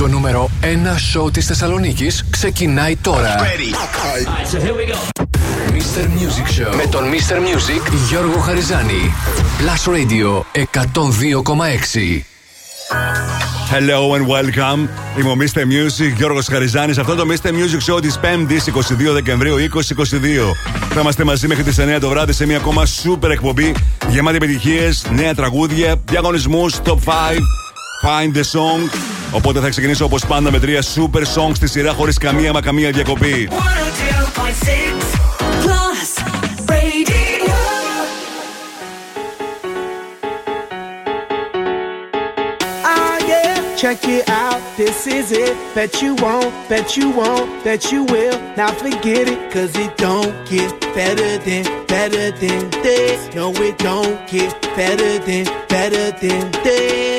Το νούμερο 1 σοου της Θεσσαλονίκης ξεκινάει τώρα. Ready. so here we go. Mr. Music Show με τον Mr. Music Γιώργο Χαριζάνη. Plus Radio 102,6. Hello and welcome. Είμαι ο Mr. Music, Γιώργος Χαριζάνης. Αυτό το Mr. Music Show της 5ης 22 Δεκεμβρίου 2022. Θα είμαστε μαζί μέχρι τις 9 το βράδυ σε μια ακόμα super εκπομπή γεμάτη επιτυχίες, νέα τραγούδια, διαγωνισμούς, top 5, find the song. Οπότε θα ξεκινήσω όπως πάντα με τρία super songs στη σειρά χωρίς καμία μα καμία διακοπή. 102.6 Plus Radio. Ah, yeah. Check it out, this is it. Bet you won't, bet you won't, bet you will. Now forget it, cause it don't get better than, better than this. No, it don't get better than, better than this.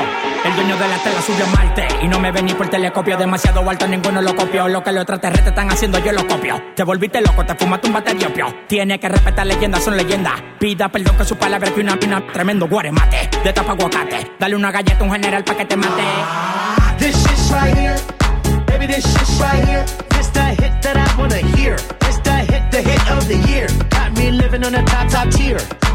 El dueño de la tela subió a Marte y no me ven ni por telescopio. Demasiado alto, ninguno lo copió. Lo que los extraterrestres están haciendo, yo lo copio. Te volviste loco, te fumaste un bate de opio. Tiene que respetar leyendas, son leyendas. Pida perdón que su palabra que una pina, tremendo guaremate. De tapa aguacate. Dale una galleta a un general pa' que te mate. This shit's right here. Baby, this shit's right here. This the hit that I wanna hear. This the hit, the hit of the year. Got me living on a top, top tier.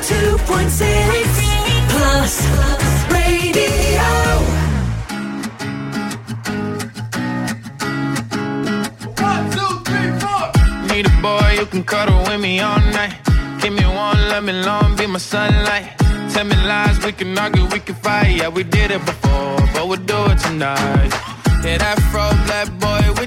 102.6 Plus Radio. Need a boy you can cuddle with me all night. Give me one, let me long, be my sunlight. Tell me lies, we can argue, we can fight. Yeah, we did it before, but we'll do it tonight. Yeah, that fro black boy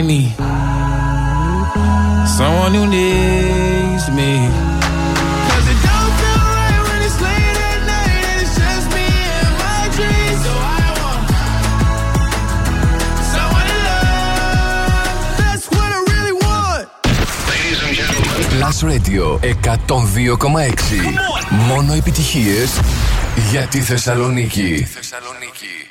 I need 102,6 Μόνο επιτυχίες για. Για τη Θεσσαλονίκη.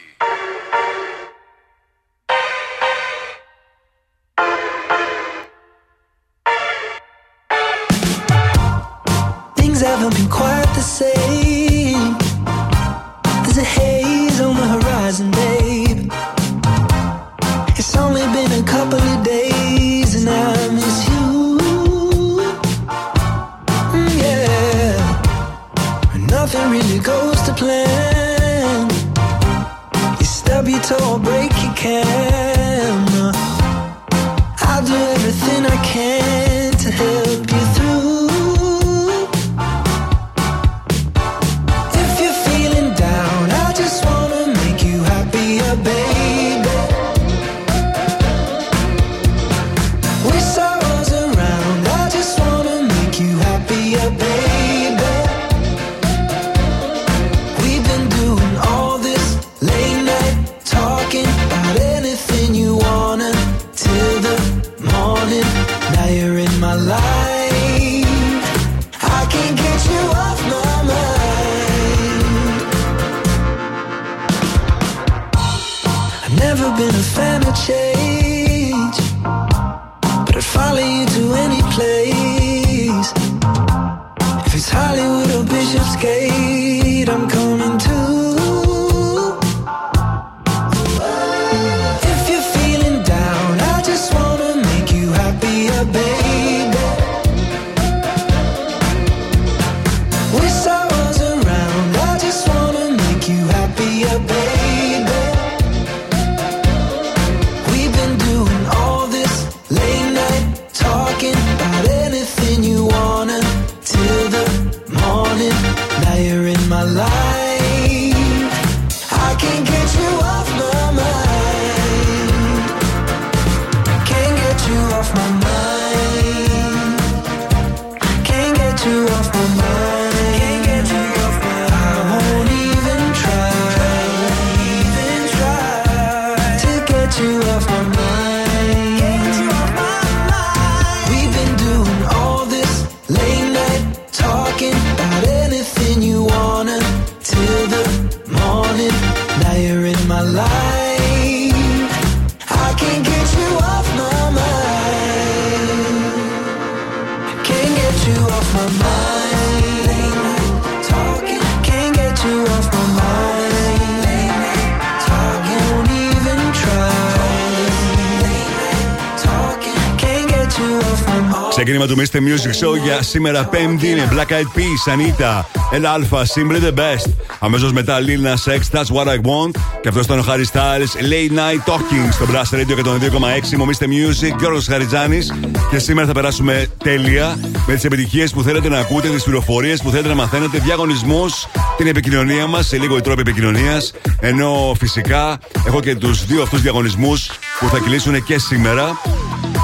Ξεκίνημα του Mr. Music Show για σήμερα Πέμπτη είναι Black Eyed Peas, Anita, El Alpha, Simply the Best. Αμέσως μετά Lil Nas X, That's What I Want. Και αυτός ήταν ο Harry Styles, Late Night Talking στο Blast Radio 102,6. Μου Mr. Music, Γιώργος Χαριτζάνης. Και σήμερα θα περάσουμε τέλεια με τις επιτυχίες που θέλετε να ακούτε, τις πληροφορίες που θέλετε να μαθαίνετε, διαγωνισμούς, την επικοινωνία μας, σε λίγο οι τρόποι επικοινωνίας. Ενώ φυσικά έχω και τους δύο αυτούς διαγωνισμούς που θα κυλήσουν και σήμερα.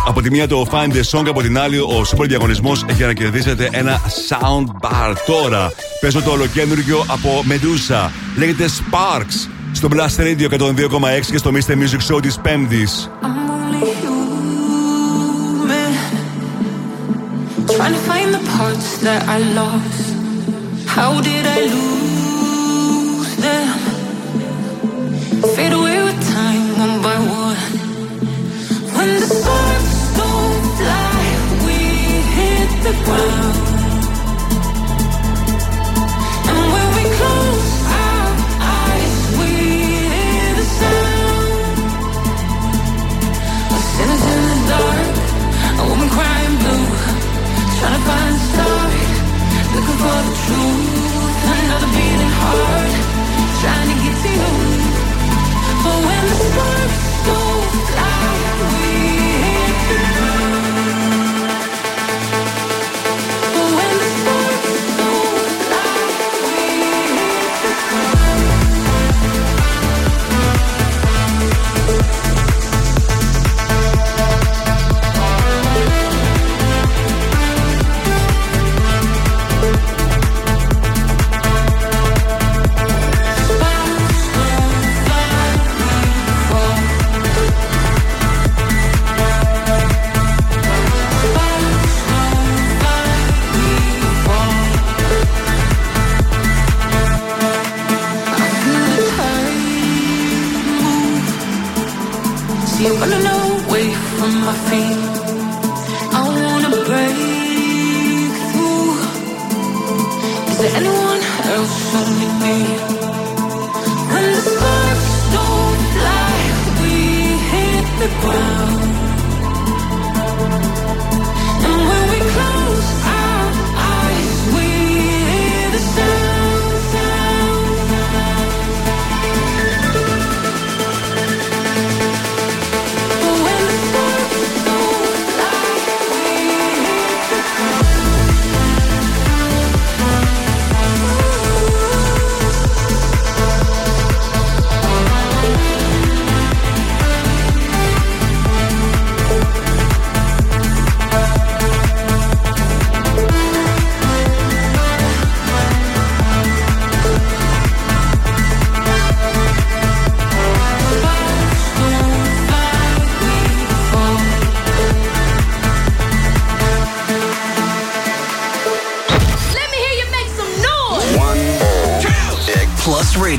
Από τη μία το Find the Song, από την άλλη ο Super Διαγωνισμό για να κερδίσετε ένα soundbar. Τώρα παίζω το ολοκέντρο από Medusa. Λέγεται Sparks στο Blast Radio 102,6 και στο Mr. Music Show τη Πέμπτη. I'm only only human. Trying to find the parts that I lost. How did I lose But when we close our eyes with the sound A citizen dark, a woman crying blue, tryna find a start, looking for the truth, another beating heart, trying to get the wood For when the sparks don't fly, we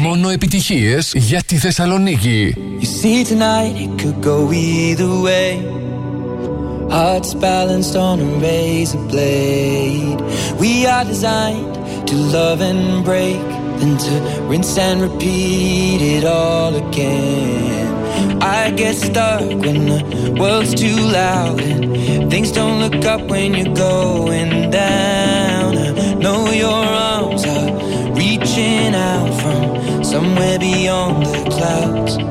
Μόνο επιτυχίες για τη Θεσσαλονίκη. You see tonight it could go either way. Hearts balanced on a razor blade. We are designed to love and break, then to rinse and repeat it all again. I get stuck when the world's too loud and things don't look up when you're going down. I know your arms somewhere beyond the clouds.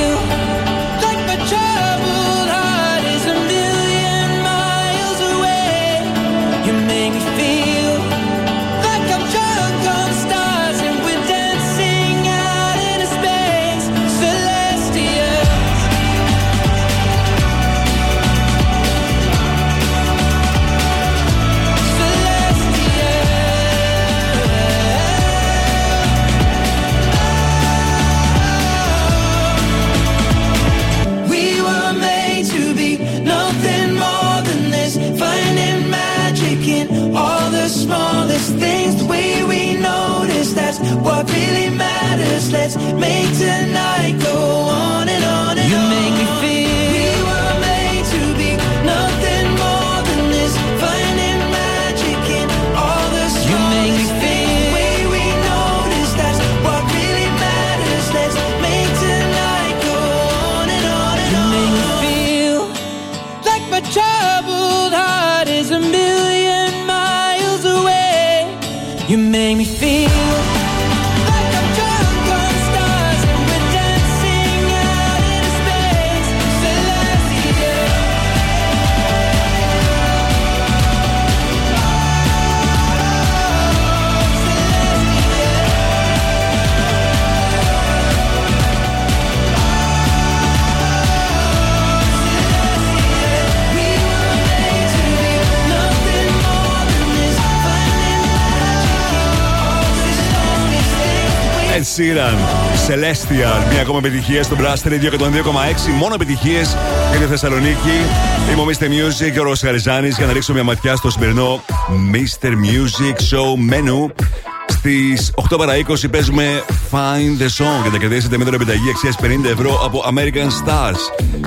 Sheeran, Celestial, μια ακόμα επιτυχία στο Blast Radio και τον 2,6. Μόνο επιτυχίες για τη Θεσσαλονίκη. Είμαι ο Mr. Music και ο Ρος Χαριζάνης για να ρίξω μια ματιά στο σημερινό Mr. Music Show Menu. Στις 8 παρα 20 παίζουμε Find the Song και θα κερδίσετε με τον επιταγή αξίας 50 ευρώ από American Stars.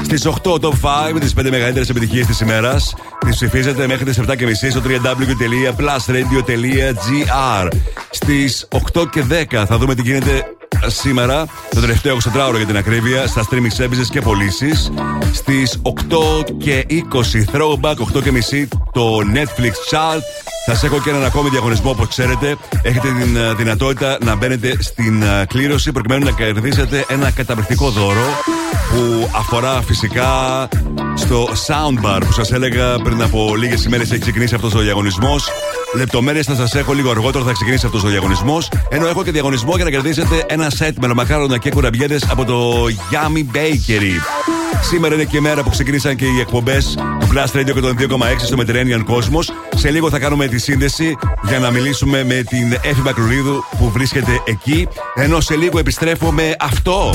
Στις 8 Top 5 με τις 5 μεγαλύτερες επιτυχίες της ημέρας. Τις ψηφίζετε μέχρι τις 7.30 στο www.plusradio.gr. Στις 8 και 10 θα δούμε τι γίνεται σήμερα, το τελευταίο 24ωρο για την ακρίβεια, στα streaming services και πωλήσεις. Στις 8 και 20 throwback, 8 και μισή το Netflix chart. Θα σας έχω και έναν ακόμη διαγωνισμό, όπως ξέρετε. Έχετε την ε, δυνατότητα να μπαίνετε στην ε, κλήρωση προκειμένου να κερδίσετε ένα καταπληκτικό δώρο που αφορά φυσικά στο soundbar που σας έλεγα πριν από λίγες ημέρες έχει ξεκινήσει αυτός ο διαγωνισμός. Λεπτομέρειες θα σας έχω λίγο αργότερα, θα ξεκινήσει αυτός ο διαγωνισμός. Ενώ έχω και διαγωνισμό για να κερδίσετε ένα σετ με μακάρονα και κουραμπιέδε από το Yummy Bakery. Σήμερα είναι και η μέρα που ξεκίνησαν και οι εκπομπές του Blast Radio και των 2,6 στο Mediterranean Cosmos. Σε λίγο θα κάνουμε τη σύνδεση για να μιλήσουμε με την Εφη Μακρουρίδου που βρίσκεται εκεί. Ενώ σε λίγο επιστρέφω με αυτό.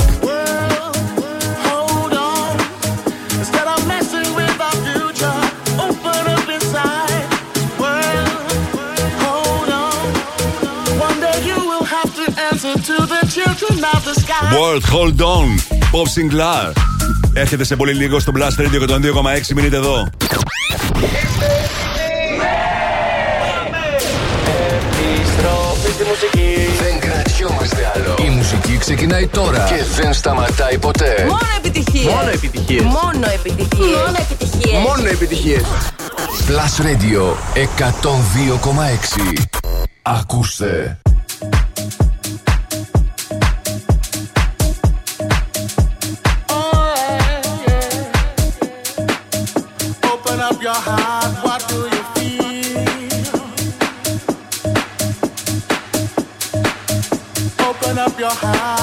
World Hold On, Bob Sinclair. Έρχεται σε πολύ λίγο στο Blast Radio και τον 2,6 μείνετε εδώ. Επιστροφή στη μουσική. Δεν κρατιόμαστε άλλο. Η μουσική ξεκινάει τώρα και δεν σταματάει ποτέ. Μόνο επιτυχίες. Μόνο επιτυχίες. Μόνο επιτυχίες. Μόνο επιτυχίες. Μόνο επιτυχίες. Plus Radio 102,6. Ακούστε. Your heart.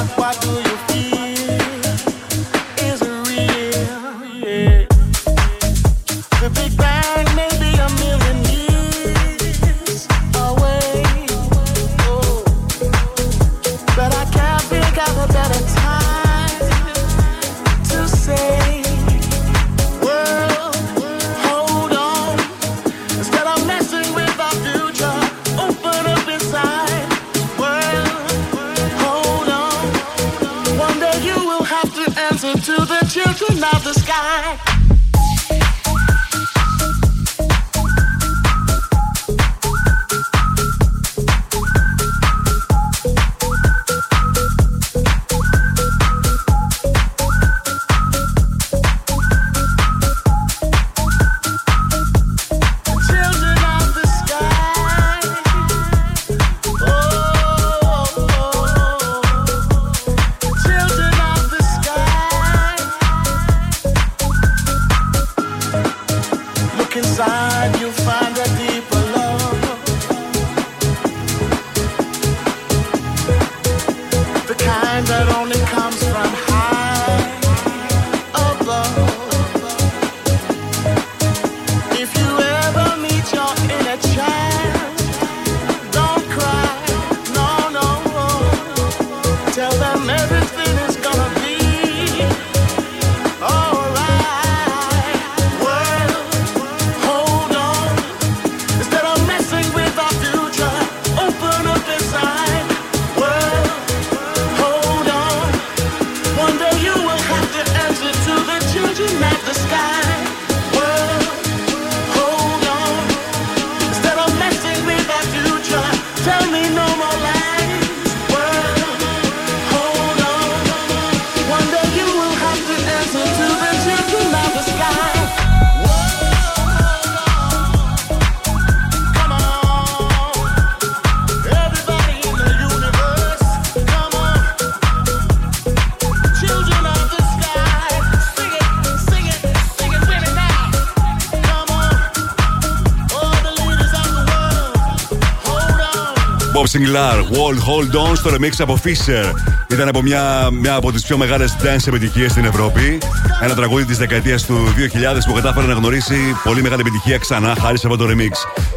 Από Singlar, Wall Hold On στο remix από Fisher. Ήταν από μια, μια από τις πιο μεγάλες dance επιτυχίες στην Ευρώπη. Ένα τραγούδι της δεκαετίας του 2000 που κατάφερε να γνωρίσει πολύ μεγάλη επιτυχία ξανά χάρη σε αυτό το remix.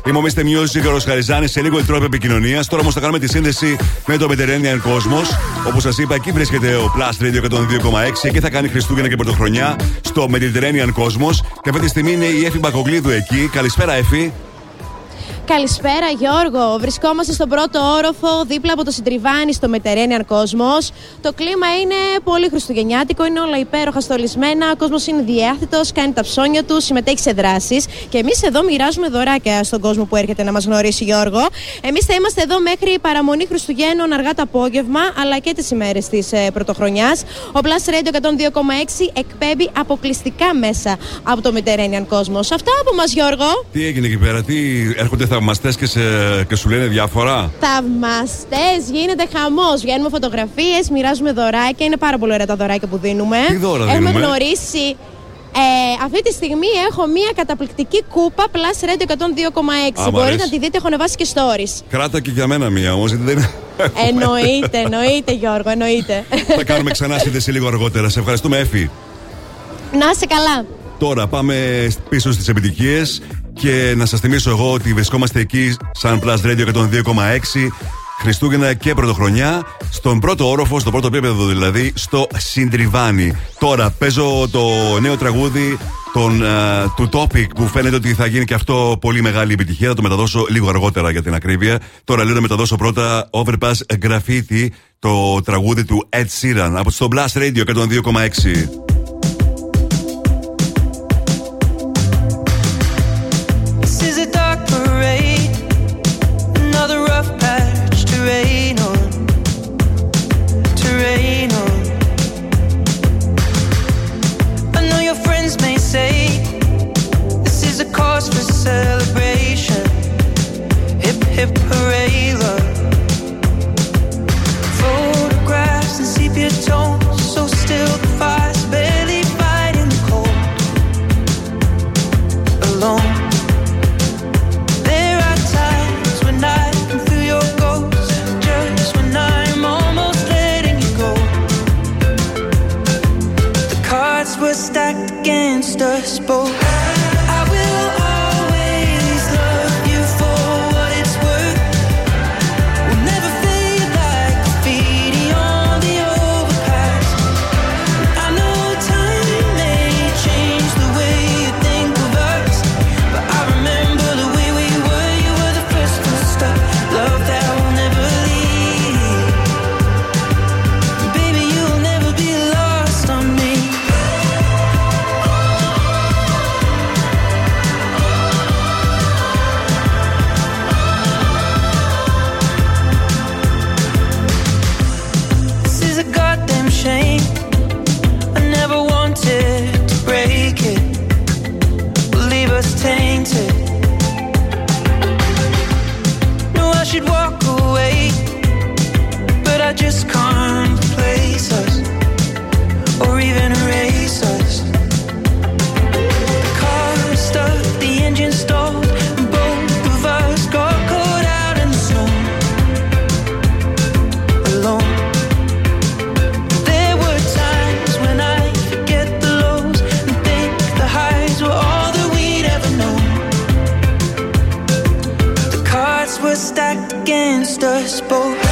Είμαι ο Mr. Music, ο Ροσχαριζάνη σε λίγο η τρόπο επικοινωνίας. Τώρα όμως θα κάνουμε τη σύνδεση με το Mediterranean Cosmos. Όπως σας είπα, εκεί βρίσκεται ο Plus Radio 102,6. Εκεί θα κάνει Χριστούγεννα και Πρωτοχρονιά στο Mediterranean Cosmos. Και αυτή τη στιγμή είναι η Εφη Μπακογλίδου εκεί. Καλησπέρα, Εφη. Καλησπέρα Γιώργο. Βρισκόμαστε στον πρώτο όροφο δίπλα από το Συντριβάνι στο Μετερένιαν Κόσμο. Το κλίμα είναι πολύ χριστουγεννιάτικο, είναι όλα υπέροχα στολισμένα. Ο κόσμος είναι διάθετος, κάνει τα ψώνια του, συμμετέχει σε δράσεις. Και εμείς εδώ μοιράζουμε δωράκια στον κόσμο που έρχεται να μας γνωρίσει, Γιώργο. Εμείς θα είμαστε εδώ μέχρι παραμονή Χριστουγέννων αργά το απόγευμα, αλλά και τις ημέρες της ε, Πρωτοχρονιάς. Ο Plus Radio 102,6 εκπέμπει αποκλειστικά μέσα από το Mediterranean Κόσμο. Αυτά από μας, Γιώργο. Τι έγινε εκεί πέρα, τι έρχονται θαυμαστές και, σε, και σου λένε διάφορα; Θαυμαστές, γίνεται χαμός. Βγαίνουμε φωτογραφίες, μοιράζουμε δωράκια. Είναι πάρα πολύ ωραία τα δωράκια που δίνουμε. Τι δώρα Έχουμε δίνουμε; γνωρίσει. Ε, αυτή τη στιγμή έχω μία καταπληκτική κούπα Plus Radio 102,6. Α, μ' Μπορείτε αρέσει. να τη δείτε, έχω ανεβάσει και stories. Κράτα και για μένα μία όμως, γιατί δεν είναι. εννοείται, εννοείται Γιώργο, εννοείται. θα κάνουμε ξανά σύνδεση λίγο αργότερα. Σε ευχαριστούμε, Εφη. να είσαι καλά. Τώρα πάμε πίσω στις επιτυχίες και να σας θυμίσω εγώ ότι βρισκόμαστε εκεί σαν Plus Radio 102,6 Χριστούγεννα και Πρωτοχρονιά στον πρώτο όροφο, στο πρώτο επίπεδο δηλαδή, στο Συντριβάνι. Τώρα παίζω το νέο τραγούδι τον, α, του Topic που φαίνεται ότι θα γίνει και αυτό πολύ μεγάλη επιτυχία. Θα το μεταδώσω λίγο αργότερα για την ακρίβεια. Τώρα λέω να μεταδώσω πρώτα Overpass Graffiti, το τραγούδι του Ed Sheeran από το Blast Radio 102,6. people. monsters both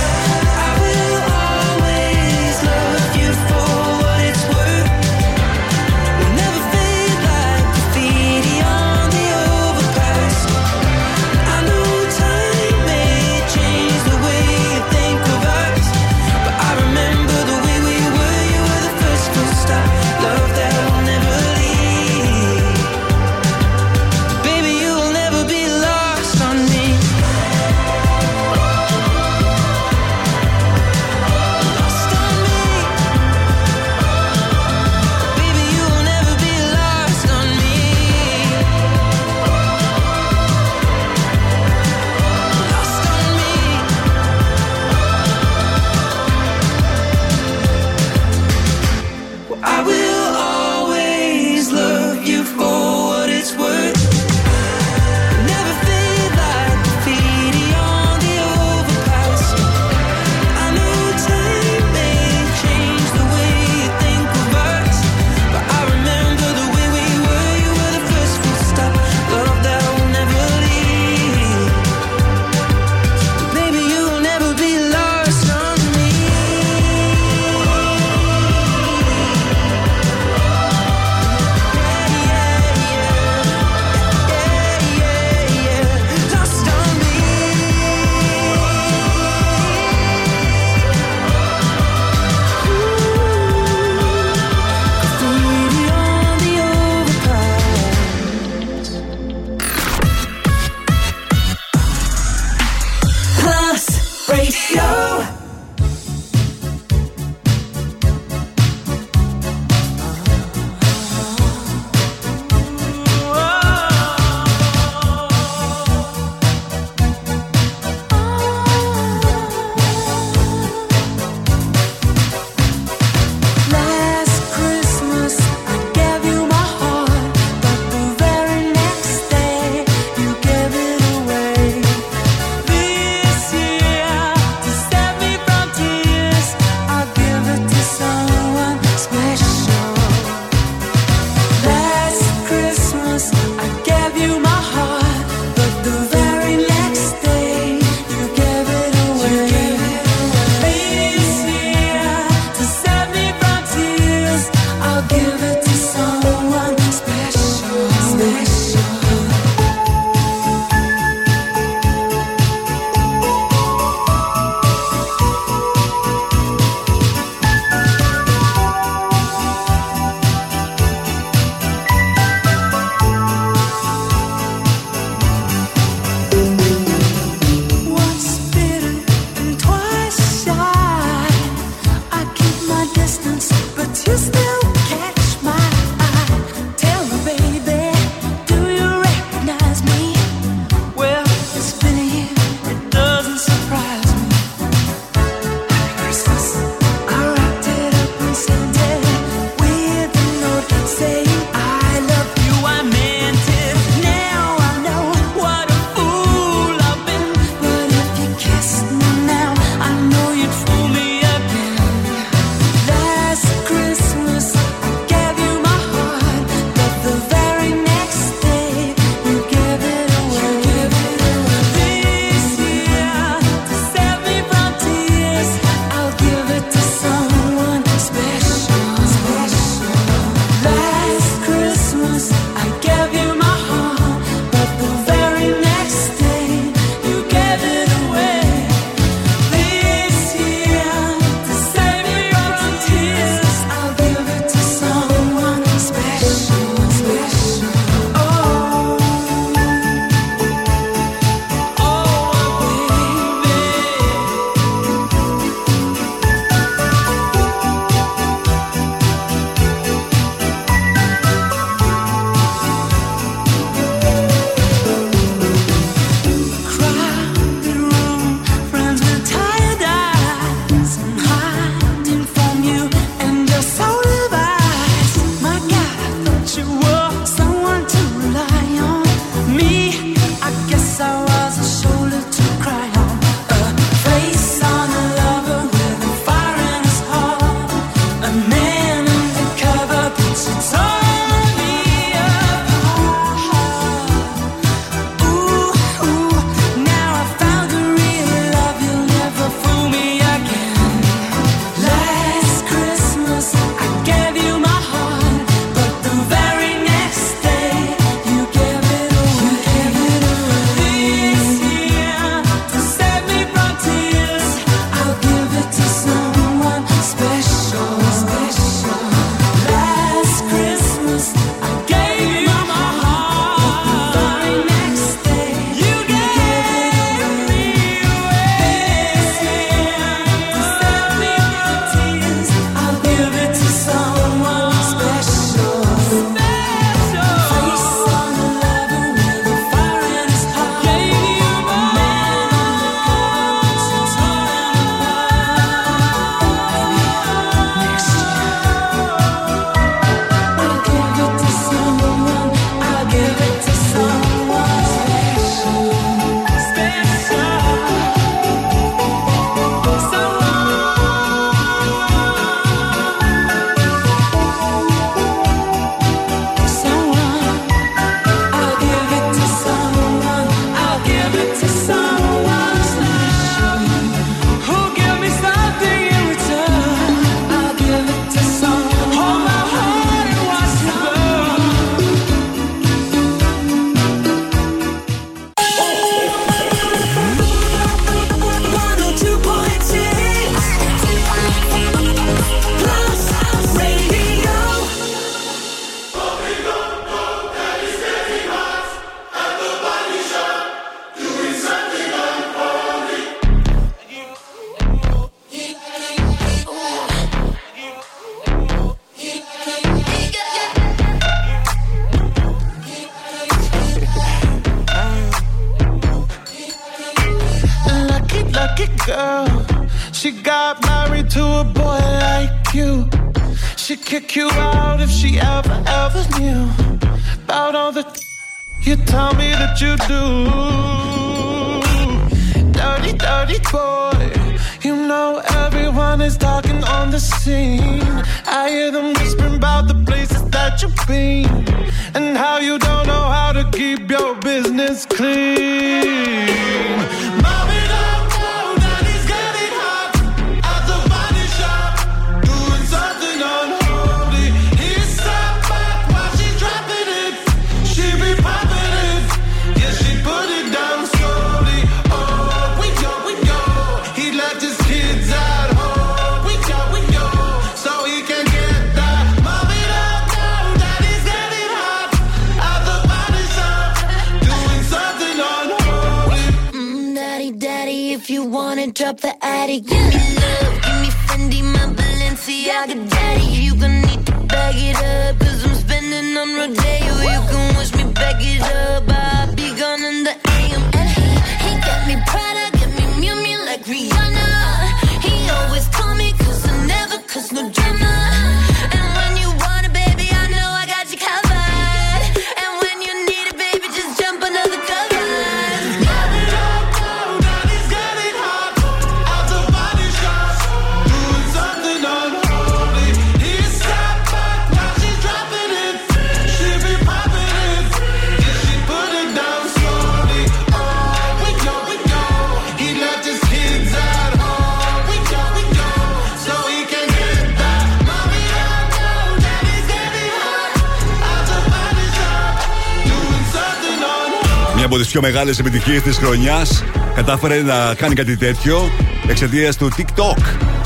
πιο μεγάλες επιτυχίες της χρονιάς κατάφερε να κάνει κάτι τέτοιο εξαιτίας του TikTok.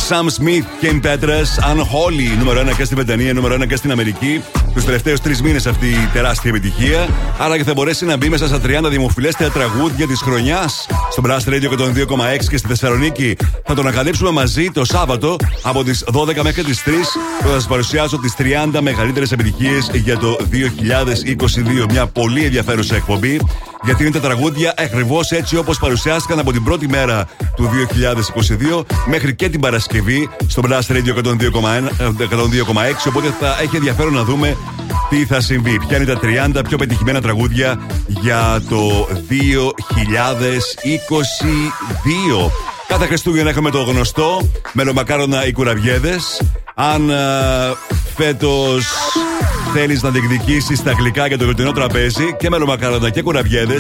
Sam Smith και Kim Petras, Unholy, νούμερο 1 και στην Βρετανία, νούμερο 1 και στην Αμερική. Τους τελευταίους τρεις μήνες αυτή η τεράστια επιτυχία. Άρα και θα μπορέσει να μπει μέσα στα 30 δημοφιλέστερα τραγούδια της χρονιάς. Στο Blast Radio 102,6 και στη Θεσσαλονίκη θα τον ανακαλύψουμε μαζί το Σάββατο από τις 12 μέχρι τις 3 που θα σας παρουσιάσω τις 30 μεγαλύτερες επιτυχίες για το 2022. Μια πολύ ενδιαφέρουσα εκπομπή γιατί είναι τα τραγούδια ακριβώς έτσι όπως παρουσιάστηκαν από την πρώτη μέρα του 2022 μέχρι και την Παρασκευή στο Blast Radio 102,1, ε, 102,6. Οπότε θα έχει ενδιαφέρον να δούμε τι θα συμβεί. Ποια είναι τα 30 πιο πετυχημένα τραγούδια για το 2022. Κάθε Χριστούγεννα έχουμε το γνωστό μελομακάρονα οι κουραβιέδε. Αν ε, φέτος θέλεις να διεκδικήσεις τα γλυκά για το γιορτινό τραπέζι και μελομακάρονα και κουραβιέδε,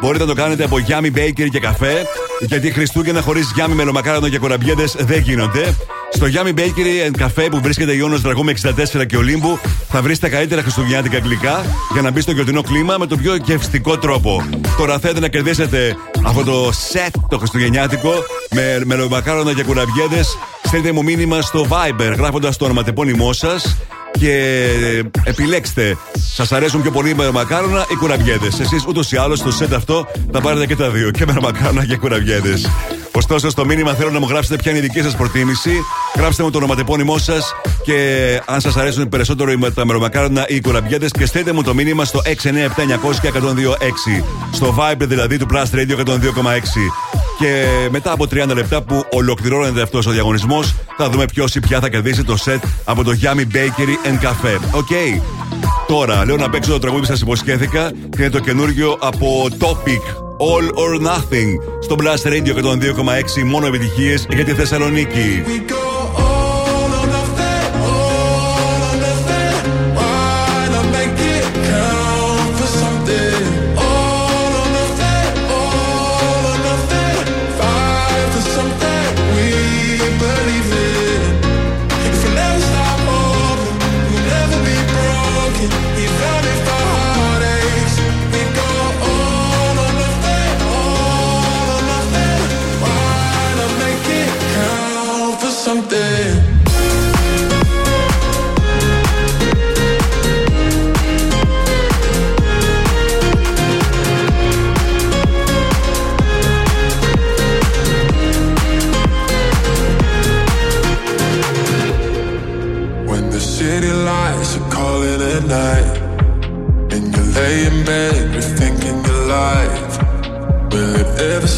μπορείτε να το κάνετε από γιάμι μπέικερ και καφέ. Γιατί Χριστούγεννα χωρίς γιάμι μελομακάρονα και κουραβιέδε δεν γίνονται. Στο Yummy Bakery and Cafe που βρίσκεται η Ιώνος Δραγούμε 64 και Ολύμπου θα βρεις τα καλύτερα χριστουγεννιάτικα γλυκά για να μπει στο γιορτινό κλίμα με τον πιο γευστικό τρόπο. Τώρα θέλετε να κερδίσετε αυτό το set το χριστουγεννιάτικο με μελομακάρονα και κουραβιέδε. Στέλνετε μου μήνυμα στο Viber γράφοντας το ονοματεπώνυμό σας και επιλέξτε. Σας αρέσουν πιο πολύ με μακάρονα ή κουραβιέδε. Εσείς ούτως ή άλλως στο σετ αυτό θα πάρετε και τα δύο. Και με μακάρονα και κουραβιέδε. Ωστόσο, στο μήνυμα θέλω να μου γράψετε ποια είναι η δική σας προτίμηση. Γράψτε μου το ονοματεπώνυμό σας και αν σας αρέσουν περισσότερο οι- τα μερομακάρονα ή οι κουραβιέδε και στέλνετε μου το μήνυμα στο 697-900 και 102,6. Στο Viber δηλαδή του Plus Radio 102,6. Και μετά από 30 λεπτά που ολοκληρώνεται αυτός ο διαγωνισμός, θα δούμε ποιος ή ποια θα κερδίσει το σετ από το Yummy Bakery and Cafe. Οκ. Τώρα, λέω να παίξω το τραγούδι που σας υποσχέθηκα και είναι το καινούργιο από Topic. All or Nothing στο Blast Radio 102,6 μόνο επιτυχίες για τη Θεσσαλονίκη.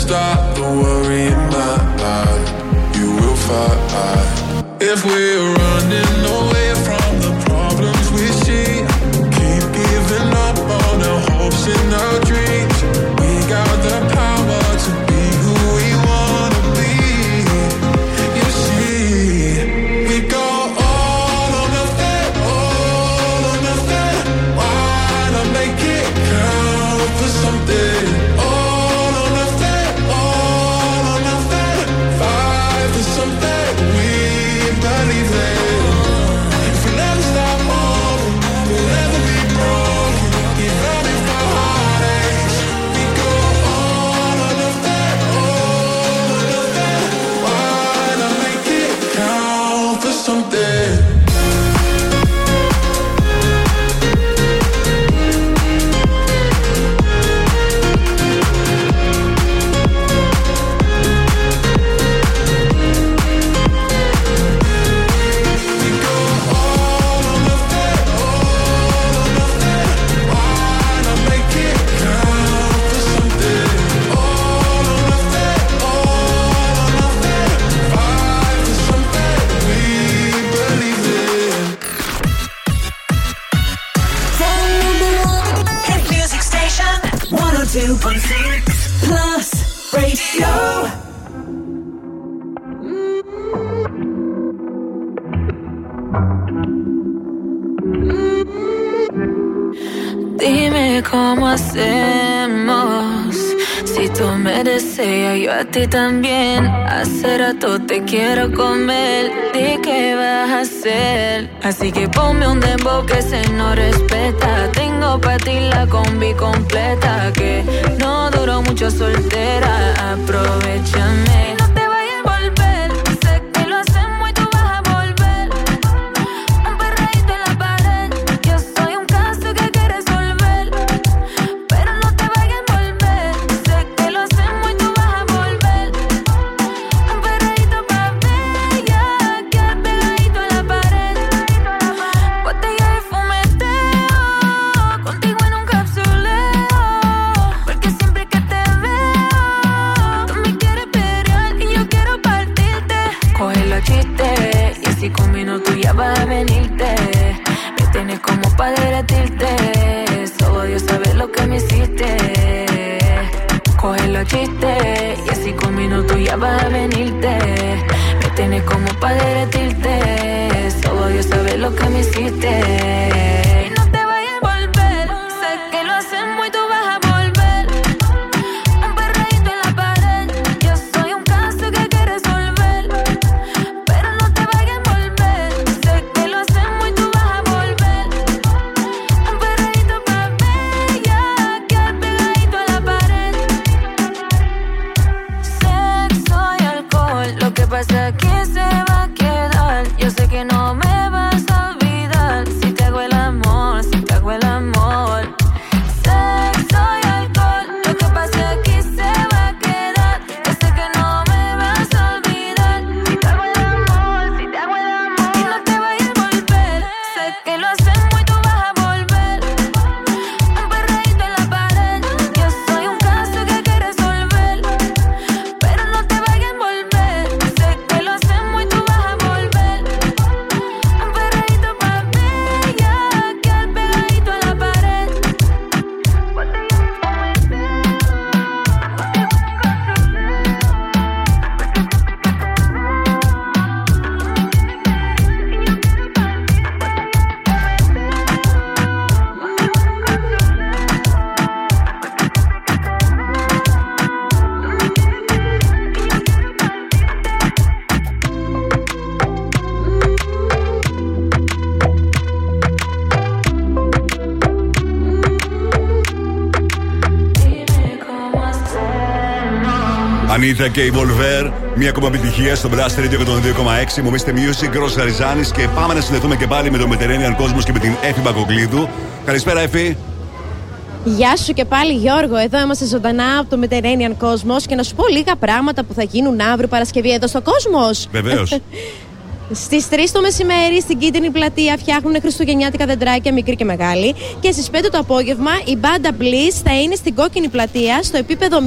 stop the worry in my mind. You will fight if we're running away. ti también. Hace rato te quiero comer. ¿De qué vas a hacer? Así que ponme un dembow que se no respeta. Tengo para ti la combi completa. Que no duró mucho soltera. Aprovechame. Είδα και η Βολβέρ. Μία ακόμα επιτυχία στο Blast Radio 102,6. Μου είστε Music, Ρο Γαριζάνη και πάμε να συνδεθούμε και πάλι με τον Mediterranean Κόσμος και με την Εφη Μπακοκλίδου. Καλησπέρα, Εφη. Γεια σου και πάλι Γιώργο, εδώ είμαστε ζωντανά από το Mediterranean Cosmos και να σου πω λίγα πράγματα που θα γίνουν αύριο Παρασκευή εδώ στο κόσμος. Βεβαίως. Στις 3 το μεσημέρι στην κίτρινη πλατεία φτιάχνουν χριστουγεννιάτικα δεντράκια, μικρή και μεγάλη. Και στις 5 το απόγευμα η μπάντα Bliss θα είναι στην κόκκινη πλατεία στο επίπεδο 0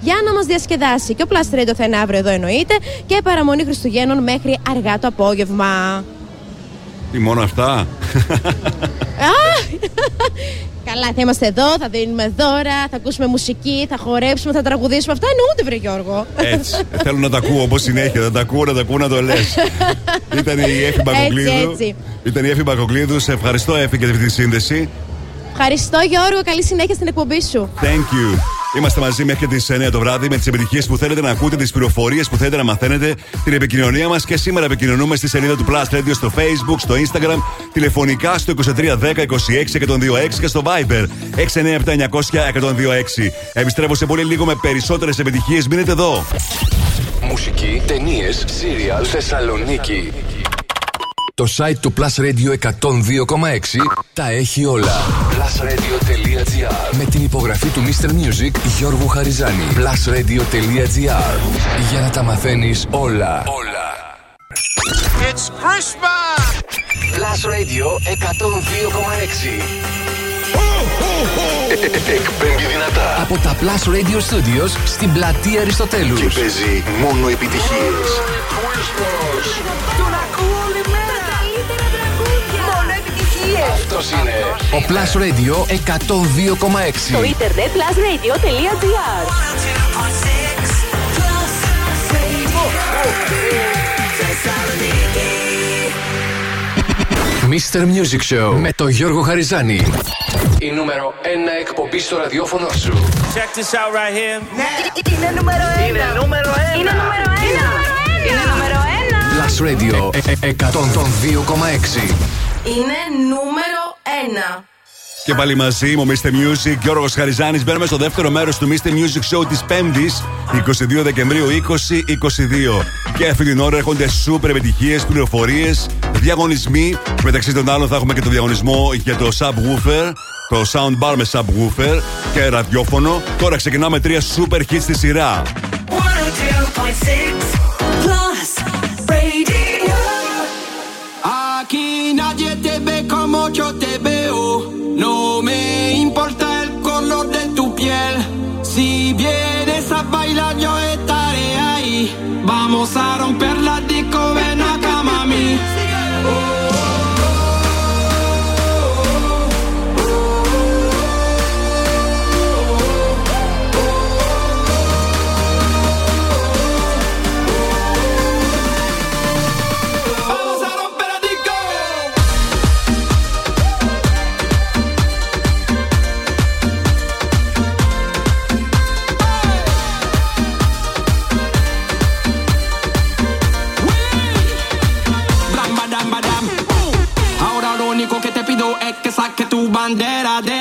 για να μας διασκεδάσει. Και ο Plus Radio θα είναι αύριο εδώ εννοείται και παραμονή Χριστουγέννων μέχρι αργά το απόγευμα. Τι μόνο αυτά; Α! Καλά, θα είμαστε εδώ, θα δίνουμε δώρα, θα ακούσουμε μουσική, θα χορέψουμε, θα τραγουδήσουμε. Αυτά εννοούνται, βρε Γιώργο. Έτσι. Θέλω να τα ακούω όπως συνέχεια. Να τα ακούω, να τα ακούω, να το λες. Ήταν η Εφη Μπακοκλίδου. έτσι. Ήταν η Εφη Μπακοκλίδου. Σε ευχαριστώ, Εφη, για αυτή τη σύνδεση. Ευχαριστώ, Γιώργο. Καλή συνέχεια στην εκπομπή σου. Thank you. Είμαστε μαζί μέχρι τις 9 το βράδυ με τις επιτυχίες που θέλετε να ακούτε, τις πληροφορίες που θέλετε να μαθαίνετε, την επικοινωνία μας και σήμερα επικοινωνούμε στη σελίδα του Plus Radio στο Facebook, στο Instagram, τηλεφωνικά στο 2310 26 126 και στο Viber 697 900 126. Επιστρέφω σε πολύ λίγο με περισσότερες επιτυχίες. Μείνετε εδώ. Μουσική, ταινίες, σύριαλ, Θεσσαλονίκη. Το site του Plus Radio 102,6 τα έχει όλα. Plusradio.gr Με την υπογραφή του Mr. Music Γιώργου Χαριζάνη. Plusradio.gr Για να τα μαθαίνεις όλα. Όλα. It's Christmas! Plus Radio 102,6 Εκπέμπει δυνατά από τα Plus Radio Studios στην πλατεία Αριστοτέλους Και παίζει μόνο επιτυχίες. Αυτός είναι ο Plus Radio 102,6 Στο ίντερνετ plusradio.gr Mr. Music Show με τον Γιώργο Χαριζάνη. Η νούμερο 1 εκπομπή στο ραδιόφωνο σου. Check this out right here. Είναι νούμερο ένα. Είναι νούμερο ένα. Είναι νούμερο ένα. Είναι νούμερο 1. Plus Radio 102,6 Είναι νούμερο 1. Και πάλι μαζί μου, Mr. Music, Γιώργος Χαριζάνης. Μπαίνουμε στο δεύτερο μέρος του Mr. Music Show της 5η, 22 Δεκεμβρίου 2022. Και αυτή την ώρα έρχονται σούπερ επιτυχίες, πληροφορίες, διαγωνισμοί. Μεταξύ των άλλων θα έχουμε και το διαγωνισμό για το subwoofer, το soundbar με subwoofer και ραδιόφωνο. Τώρα ξεκινάμε τρία super hits στη σειρά. 102.6 sarò per la bandera de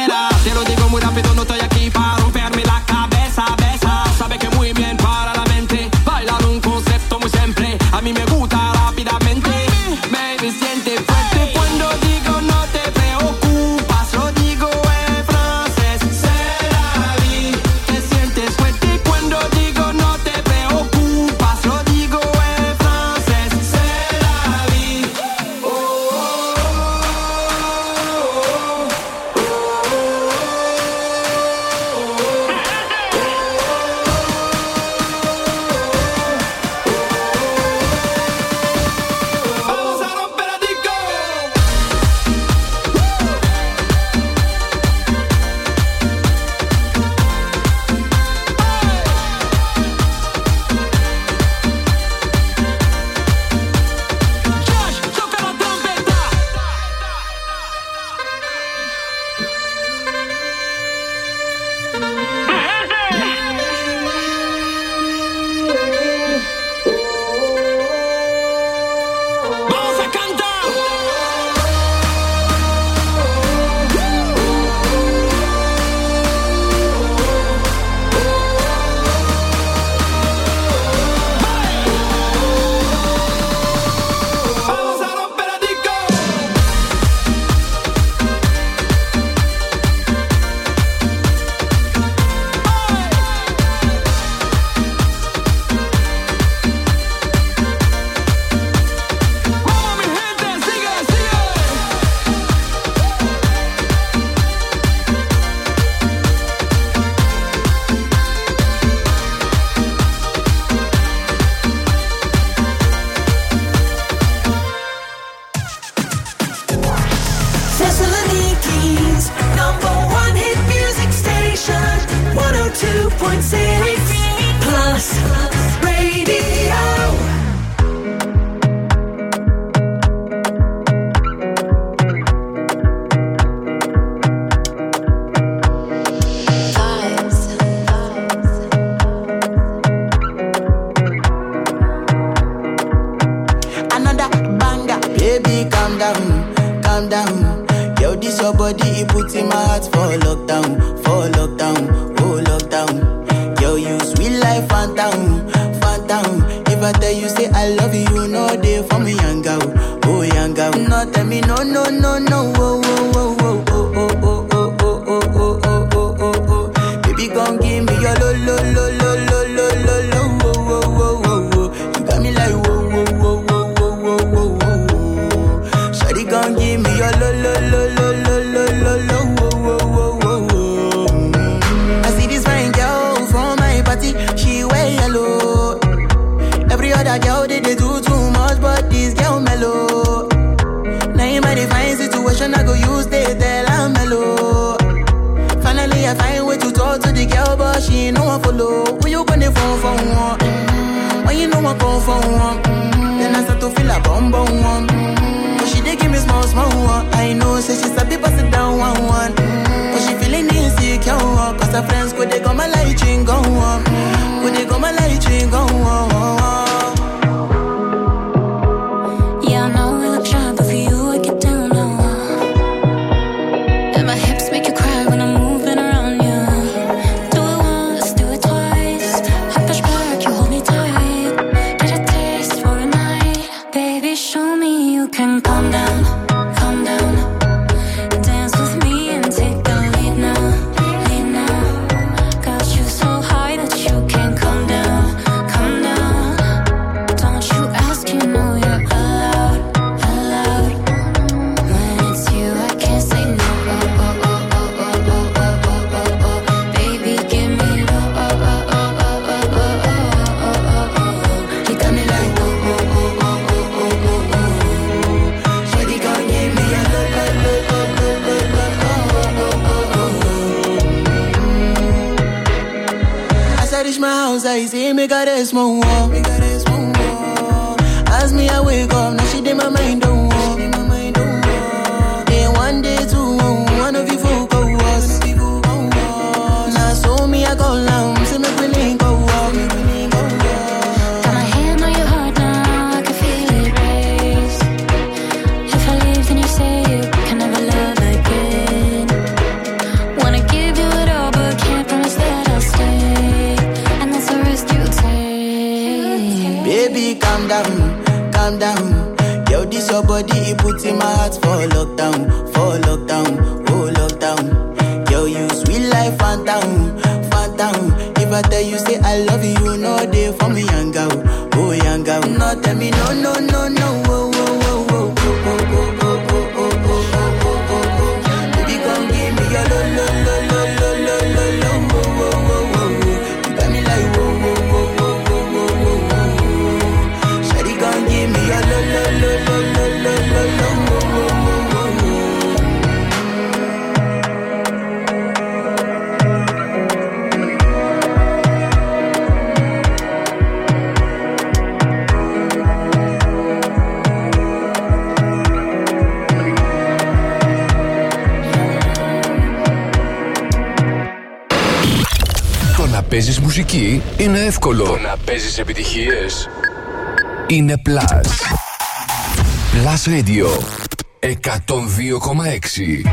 μουσική είναι εύκολο. Το να παίζεις επιτυχίες. είναι Plus. Plus Radio 102,6.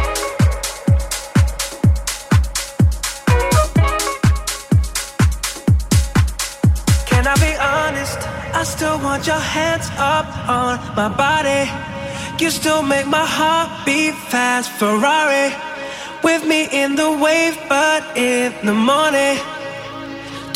I want your hands up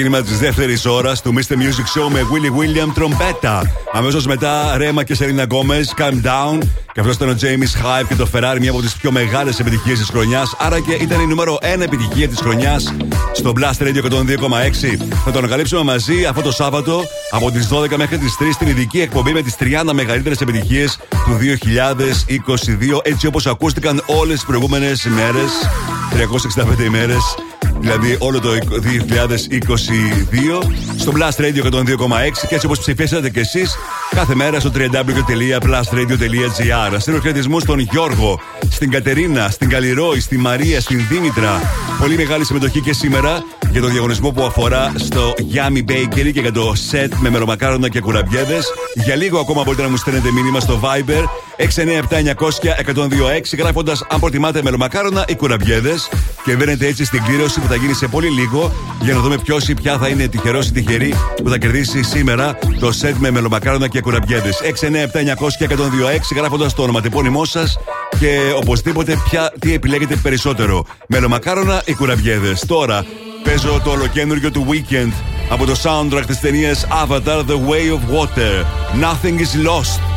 Ξεκίνημα της δεύτερης ώρας του Mr. Music Show με Willy William Trompeta. Αμέσως μετά Rema και Selena Gomez, Calm Down. Και αυτός ήταν ο James Hype και το Ferrari, μια από τις πιο μεγάλες επιτυχίες της χρονιάς. Άρα και ήταν η νούμερο 1 επιτυχία της χρονιάς στο Plus Radio 102,6. Θα το ανακαλύψουμε μαζί αυτό το Σάββατο από τις 12 μέχρι τις 3 στην ειδική εκπομπή με τις 30 μεγαλύτερες επιτυχίες του 2022. Έτσι όπως ακούστηκαν όλες τις προηγούμενες ημέρες, 365 ημέρες δηλαδή όλο το 2022 στο Blast Radio 102,6 και έτσι όπως ψηφίσατε και εσείς κάθε μέρα στο www.blastradio.gr Στείλω χαιρετισμού στον Γιώργο, στην Κατερίνα, στην Καλλιρόη, στη Μαρία, στην Δήμητρα. Πολύ μεγάλη συμμετοχή και σήμερα για το διαγωνισμό που αφορά στο Yummy Bakery και για το set με μερομακάρονα και κουραμπιέδες για λίγο ακόμα μπορείτε να μου στέλνετε μήνυμα στο Viber 697-900-1026 γράφοντας αν προτιμάτε μελομακάρονα ή κουραμπιέδες και μπαίνετε έτσι στην κλήρωση που θα γίνει σε πολύ λίγο για να δούμε ποιος ή ποια θα είναι τυχερός ή τυχερή που θα κερδίσει σήμερα το σετ με μελομακάρονα και κουραμπιέδες. 697-900-1026 γράφοντας το ονοματεπώνυμό σας και οπωσδήποτε ποια, τι επιλέγετε περισσότερο, μελομακάρονα ή κουραμπιέδες. Τώρα παίζω το ολοκένουργιο του Weekend από το soundtrack τη ταινία Avatar The Way of Water. Nothing is lost.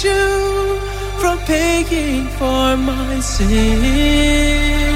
You from paying for my sins.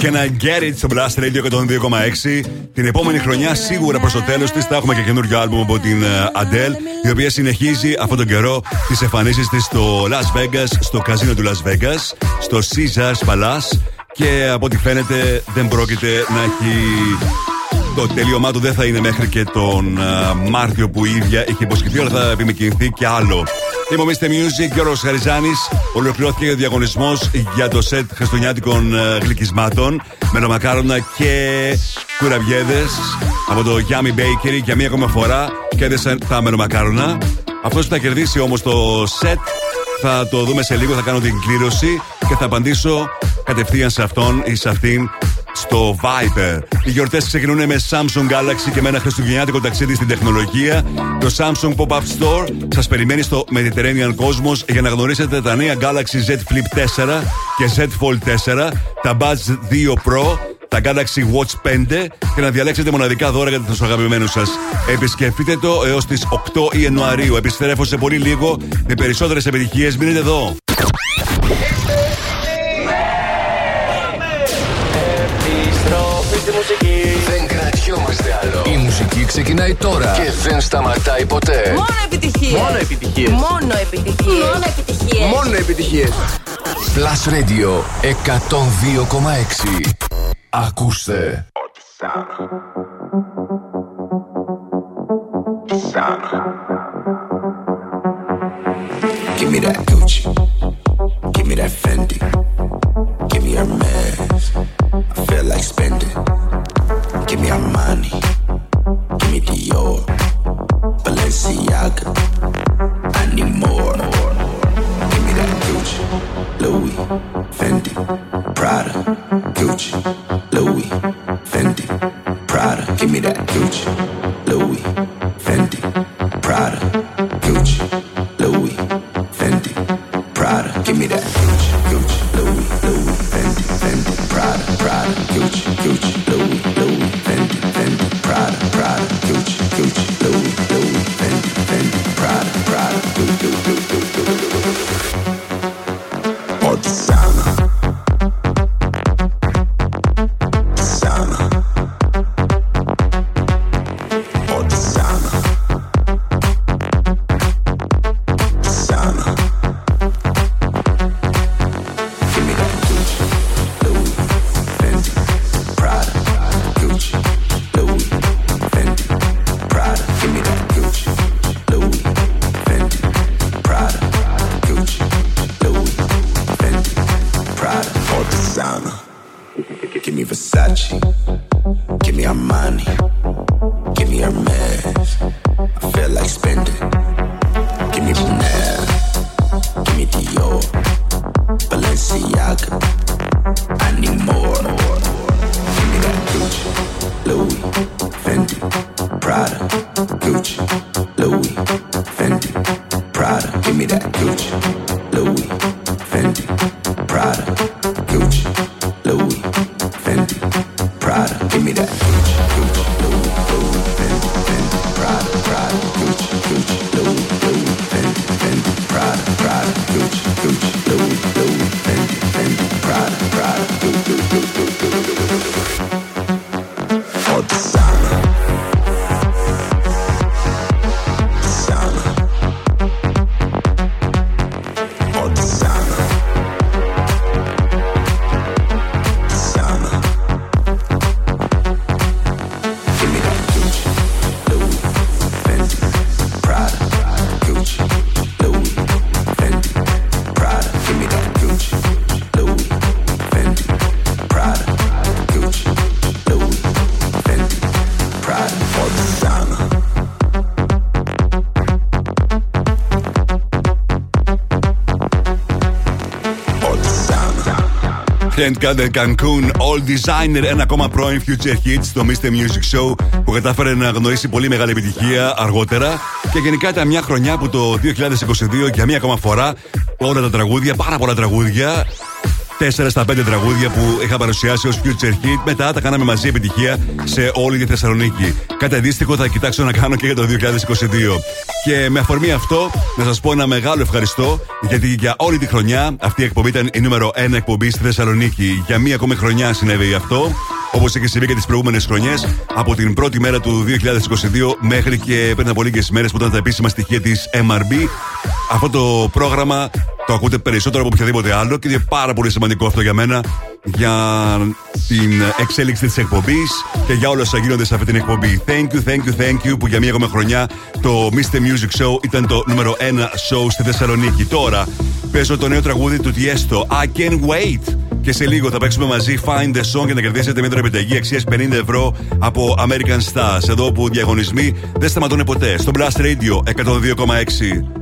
Can I get it στο Blast Radio 102,6. Την επόμενη χρονιά, σίγουρα προς το τέλος της, θα έχουμε και καινούριο άλμπουμ από την ε, Adele, η οποία συνεχίζει αυτόν τον καιρό τις εμφανίσεις της στο Las Vegas, στο καζίνο του Las Vegas, στο Caesars Palace. Και από ό,τι φαίνεται δεν πρόκειται να έχει το τελείωμά του δεν θα είναι μέχρι και τον α, Μάρτιο που η ίδια έχει υποσχεθεί, αλλά θα επιμηκυνθεί και άλλο. Είμαι ο Mr. Music, Γιώργο Χαριζάνη. Ολοκληρώθηκε ο διαγωνισμός για το σετ χριστουγεννιάτικων α, γλυκισμάτων με μακάρονα και κουραβιέδε από το Yummy Bakery για μία ακόμα φορά κέρδισαν τα μελομακάρονα. Αυτός που θα κερδίσει όμως το σετ θα το δούμε σε λίγο, θα κάνω την κλήρωση και θα απαντήσω κατευθείαν σε αυτόν ή σε αυτήν στο Viper. Οι γιορτές ξεκινούν με Samsung Galaxy και με ένα χριστουγεννιάτικο ταξίδι στην τεχνολογία. Το Samsung Pop-Up Store σας περιμένει στο Mediterranean Cosmos για να γνωρίσετε τα νέα Galaxy Z Flip 4 και Z Fold 4, τα Buds 2 Pro, τα Galaxy Watch 5 και να διαλέξετε μοναδικά δώρα για τους αγαπημένους σας. Επισκεφτείτε το έως τις 8 Ιανουαρίου. Επιστρέφω σε πολύ λίγο με περισσότερες επιτυχίες. Μείνετε εδώ. Στη μουσική. Δεν κρατιόμαστε άλλο. Η μουσική ξεκινάει τώρα και δεν σταματάει ποτέ. Μόνο επιτυχίες. Μόνο επιτυχίες. Μόνο επιτυχίες. Μόνο επιτυχίες. Μόνο επιτυχίες. Plus Radio 102,6. Ακούστε. Give me that Gucci. Give me that Fendi. Give me Hermes. I feel like spending. Money, give me Armani. Give me Dior, Balenciaga. I need more. Give me that Gucci, Louis, Fendi, Prada, Gucci, Louis, Fendi, Prada. Give me that Gucci, Can't Cut the Cancun, All Designer, ένα ακόμα πρώην Future Hits στο Mr. Music Show που κατάφερε να γνωρίσει πολύ μεγάλη επιτυχία αργότερα. Και γενικά ήταν μια χρονιά που το 2022 για μία ακόμα φορά όλα τα τραγούδια, πάρα πολλά τραγούδια, 4 στα 5 τραγούδια που είχα παρουσιάσει ως Future Hit. Μετά τα κάναμε μαζί επιτυχία σε όλη τη Θεσσαλονίκη. Κάτι αντίστοιχο θα κοιτάξω να κάνω και για το 2022. Και με αφορμή αυτό, να σας πω ένα μεγάλο ευχαριστώ, γιατί για όλη τη χρονιά αυτή η εκπομπή ήταν η νούμερο 1 εκπομπή στη Θεσσαλονίκη. Για μία ακόμη χρονιά συνέβη αυτό. Όπως είχες συμβεί και τις προηγούμενες χρονιές, από την πρώτη μέρα του 2022 μέχρι και πριν από λίγες μέρες που ήταν τα επίσημα στοιχεία της MRB. Αυτό το πρόγραμμα το ακούτε περισσότερο από οποιαδήποτε άλλο και είναι πάρα πολύ σημαντικό αυτό για μένα για την εξέλιξη της εκπομπής και για όλα όσα γίνονται σε αυτή την εκπομπή. Thank you, thank you, thank you που για μία ακόμα χρονιά το Mr. Music Show ήταν το νούμερο 1 show στη Θεσσαλονίκη. Τώρα παίζω το νέο τραγούδι του Tiesto, I Can't Wait. Και σε λίγο θα παίξουμε μαζί Find the Song για να κερδίσετε μια επιταγή αξίας 50 ευρώ από American Stars. Εδώ που διαγωνισμοί δεν σταματούν ποτέ. Στο Blast Radio 102,6.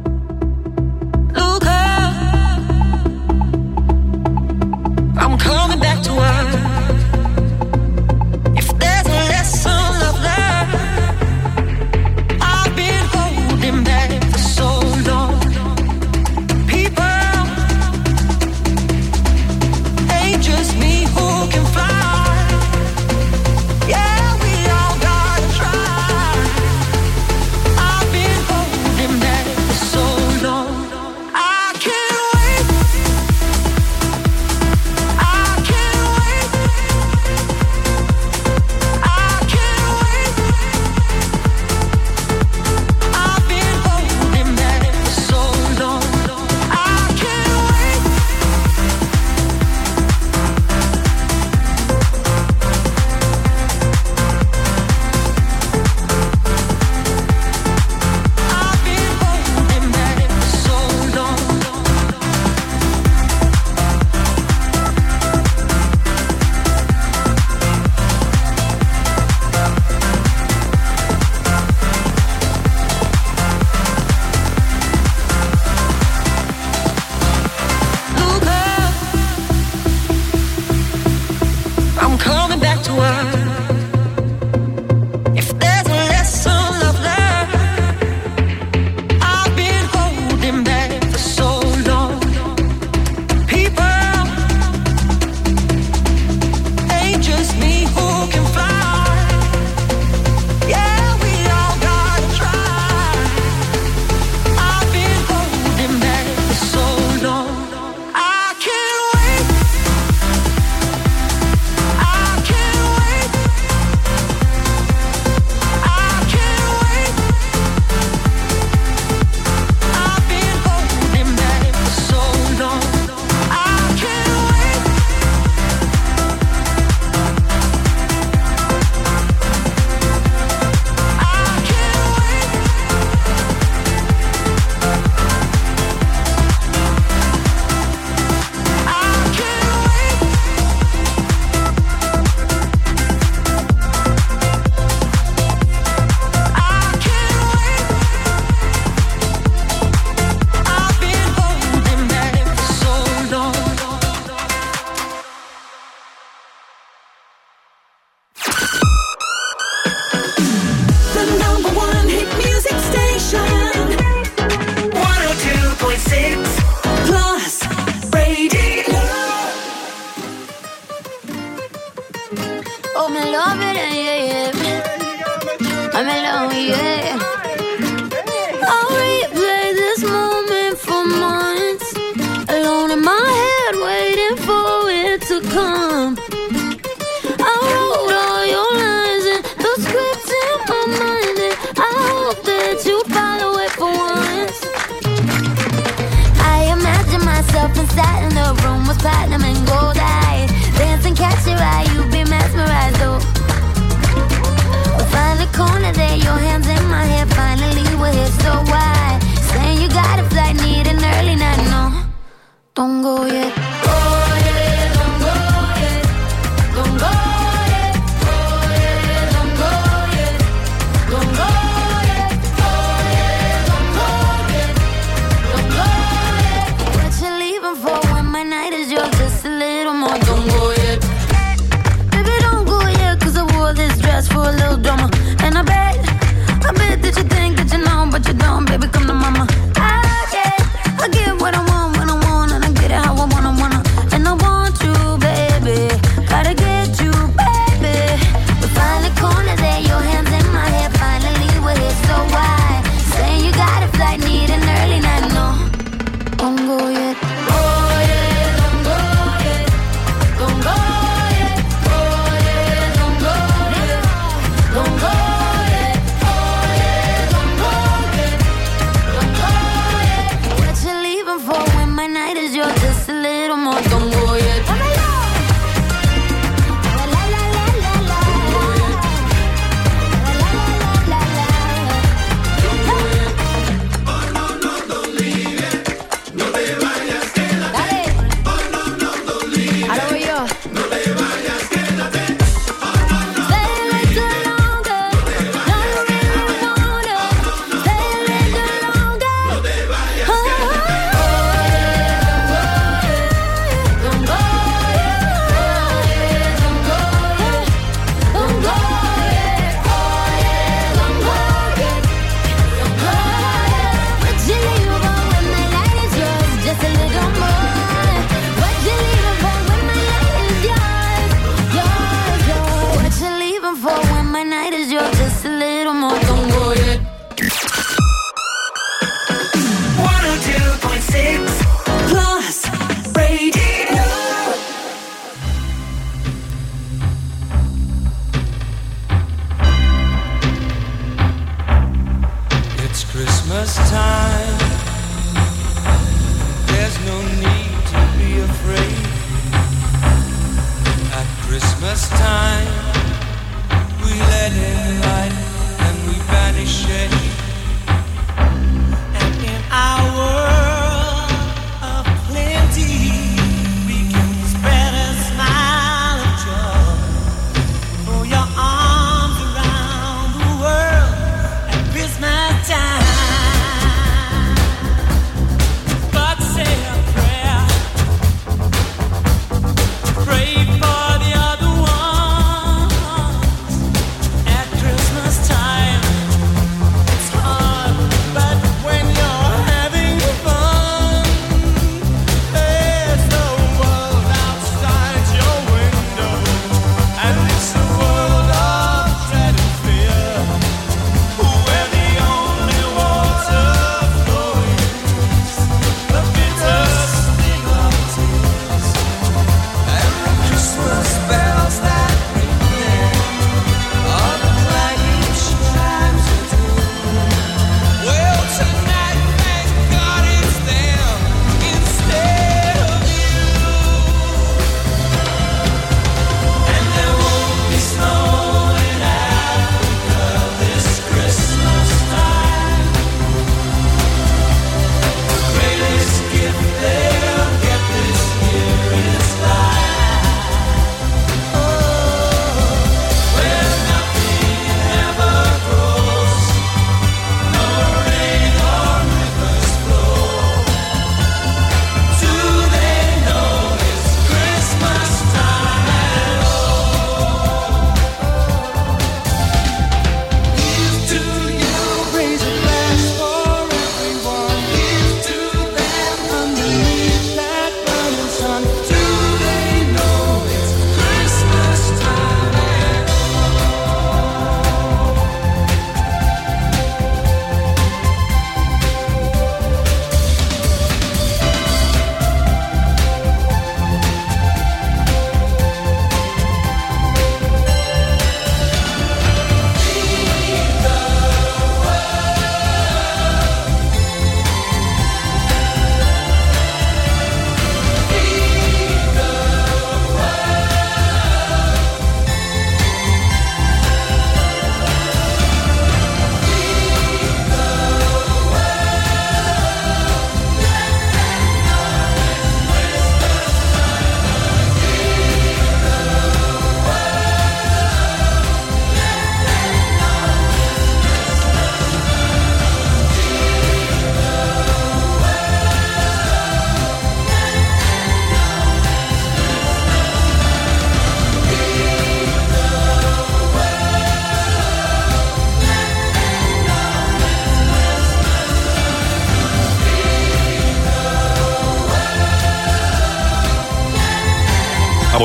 I'm alone, yeah. Your hands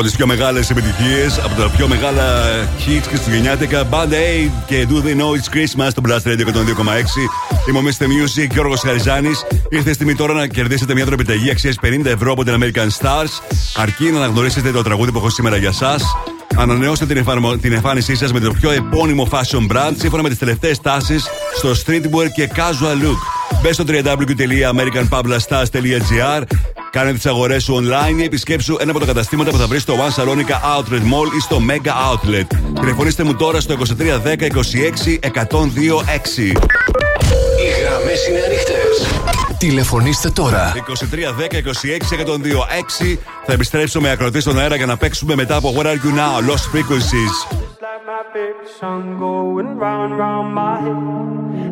Από τις πιο μεγάλες επιτυχίες, από τα πιο μεγάλα hits χριστουγεννιάτικα, Band Aid και Do They Know It's Christmas στο Blast Radio 102,6. Είμαι ο Mr. Music, Γιώργος Χαριζάνης. Ήρθε η στιγμή τώρα να κερδίσετε μια τροπιταγή αξίας 50 ευρώ από την American Stars. Αρκεί να αναγνωρίσετε το τραγούδι που έχω σήμερα για εσά. Ανανεώστε την, εφαρμο... την εμφάνισή σας με το πιο επώνυμο fashion brand σύμφωνα με τις τελευταίες τάσεις στο streetwear και casual look. Μπες στο www.americanpablastars.gr Κάνε τις αγορές σου online ή επισκέψου ένα από τα καταστήματα που θα βρεις στο One Salonica Outlet Mall ή στο Mega Outlet. Τηλεφωνήστε μου τώρα στο 2310 26 126. Οι γραμμές είναι ανοιχτές. Τηλεφωνήστε τώρα. 2310 26 126. Θα επιστρέψω με ακροτή στον αέρα για να παίξουμε μετά από Where Are You Now, Lost Frequencies. Like my favorite song going round and round my head.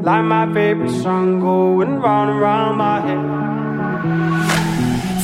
Like my favorite song going round and round my head.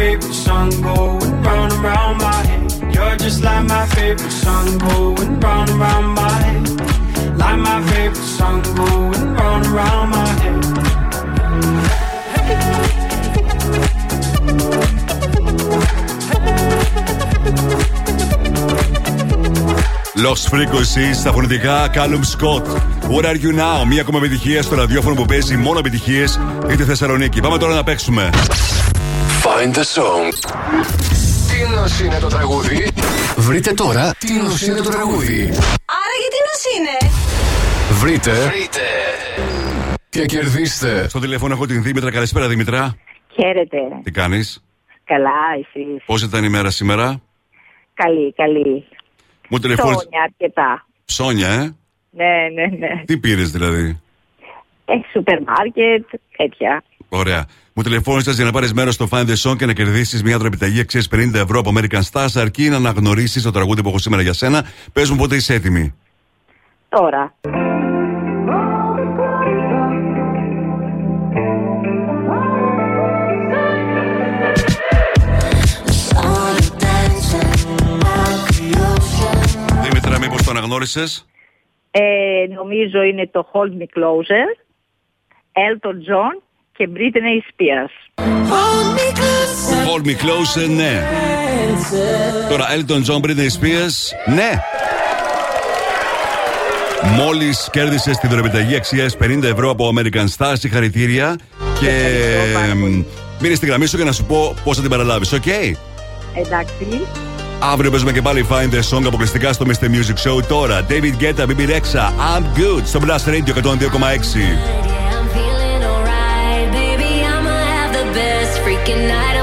Like my favorite song going round and round my head. You're just like my favorite song going round and round my head. Like my favorite song going round and round my head. Lost Frequencies στα φωνητικά Callum Scott. Where are you now? Μία ακόμα επιτυχία στο ραδιόφωνο που παίζει μόνο επιτυχίε για τη Θεσσαλονίκη. Πάμε τώρα να παίξουμε. Find the song. Τι νος είναι το τραγούδι; Βρείτε τώρα τι νος είναι το τραγούδι; Άρα γιατί νος είναι; Βρείτε. Βρείτε. Και κερδίστε. Στο τηλέφωνο έχω την Δήμητρα. Καλησπέρα, Δήμητρα. Χαίρετε. Τι κάνεις, Καλά, εσείς. Πώς ήταν η μέρα σήμερα, Καλή, καλή. Μου τηλεφώνησε. Ψώνια αρκετά. Ψώνια, ε; Ναι, ναι, ναι. Τι πήρες δηλαδή; Ε, σούπερ μάρκετ, τέτοια. Ωραία. Μου τηλεφώνησες για να πάρεις μέρος στο Find the Song και να κερδίσεις μια δραπιταγή αξία 50 ευρώ από American Stars, αρκεί να αναγνωρίσεις το τραγούδι που έχω σήμερα για σένα. Πες μου πότε είσαι έτοιμη. Τώρα. Δήμητρα, μήπως το αναγνώρισες; Ε, νομίζω είναι το Hold Me Closer, Elton John και Britney Spears. Hold me closer, ναι. Τώρα, Elton John, Britney Spears, ναι. Μόλις κέρδισες την δωρεπιταγή αξίας 50 ευρώ από American Stars, συγχαρητήρια. Και εμ, μείνε στη γραμμή σου για να σου πω πώς θα την παραλάβεις, οκ; Εντάξει. Αύριο παίζουμε και πάλι Find the Song αποκλειστικά στο Mr. Music Show. Τώρα, David Guetta, BB Rexha, I'm Good στο Blast Radio 102,6. weekend night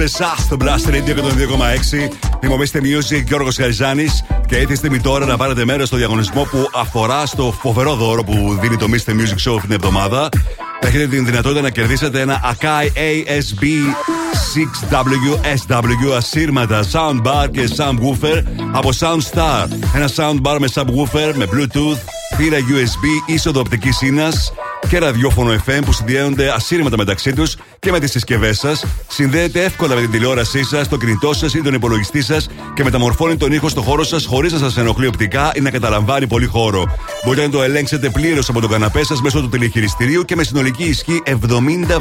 Ροζαλία, Despesά στο Blast Radio 102,6. Θυμομίστε Music, Γιώργος Χαριζάνη. Και ήρθε η στιγμή τώρα να πάρετε μέρος στο διαγωνισμό που αφορά στο φοβερό δώρο που δίνει το Mr. Music Show αυτήν την εβδομάδα. Έχετε την δυνατότητα να κερδίσετε ένα Akai ASB 6W ασύρματα soundbar και subwoofer από Soundstar. Ένα soundbar με subwoofer, με Bluetooth, θύρα USB, είσοδο οπτικής ίνα και ραδιόφωνο FM που συνδέονται ασύρματα μεταξύ τους και με τις συσκευές σας. Συνδέεται εύκολα με την τηλεόρασή σας, το κινητό σας ή τον υπολογιστή σας και μεταμορφώνει τον ήχο στο χώρο σας χωρίς να σας ενοχλεί οπτικά ή να καταλαμβάνει πολύ χώρο. Μπορείτε να το ελέγξετε πλήρως από τον καναπέ σας μέσω του τηλεχειριστηρίου και με συνολική ισχύ 70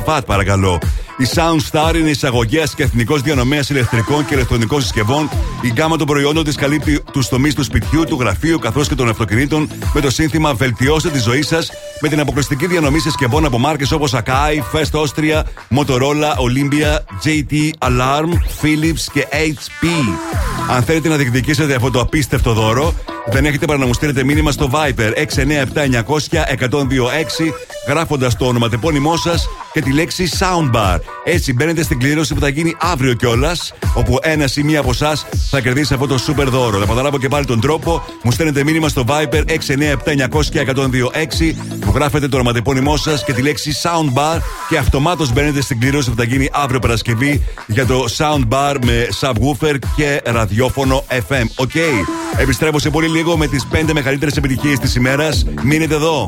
W παρακαλώ. Η Soundstar είναι εισαγωγέας και εθνικός διανομέας ηλεκτρικών και ηλεκτρονικών συσκευών. Η γκάμα των προϊόντων της καλύπτει τους τομείς του σπιτιού, του γραφείου καθώς και των αυτοκινήτων με το σύνθημα Βελτιώστε τη ζωή σας με την αποκλειστική διανομή συσκευών από μάρκες όπως Akai, Fest Austria, Motorola, Olympia, JT Alarm, Philips και HP. Αν θέλετε να διεκδικήσετε αυτό το απίστευτο δώρο, δεν έχετε παρά να μου στείλετε μήνυμα στο Viper 697-900-1026 γράφοντας το ονοματεπώνυμό σας και τη λέξη Soundbar. Έτσι μπαίνετε στην κλήρωση που θα γίνει αύριο κιόλας, όπου ένας ή μία από εσάς θα κερδίσει αυτό το super δώρο. Να επαναλάβω και πάλι τον τρόπο, μου στέλνετε μήνυμα στο Viper 697-900-1026 που γράφετε το ονοματεπώνυμό σας και τη λέξη Soundbar και αυτομάτως μπαίνετε στην κλήρωση που θα γίνει αύριο Παρασκευή για το Soundbar με subwoofer και ραδιόφωνο FM. OK. Επιστρέφω σε πολύ λίγο με τις 5 μεγαλύτερες επιτυχίες της ημέρας. Μείνετε εδώ.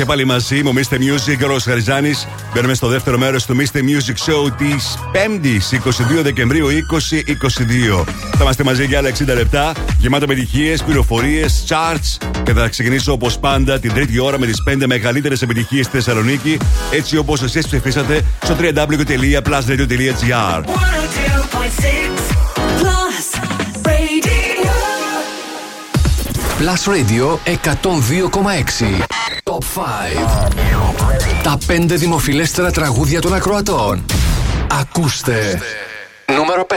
Και πάλι μαζί μου, Mr. Music, ο Χαριζάνη. Μπαίνουμε στο δεύτερο μέρος του Mr. Music Show της 5η 22 Δεκεμβρίου 2022. Θα είμαστε μαζί για άλλα 60 λεπτά, γεμάτα επιτυχίε, πληροφορίες, charts. Και θα ξεκινήσω όπως πάντα την τρίτη ώρα με τις 5 μεγαλύτερες επιτυχίες στη Θεσσαλονίκη, έτσι όπως εσείς ψηφίσατε στο www.plusradio.gr. Plus Radio 102,6 Top 5 Τα 5 δημοφιλέστερα τραγούδια των ακροατών. Ακούστε. Νούμερο 5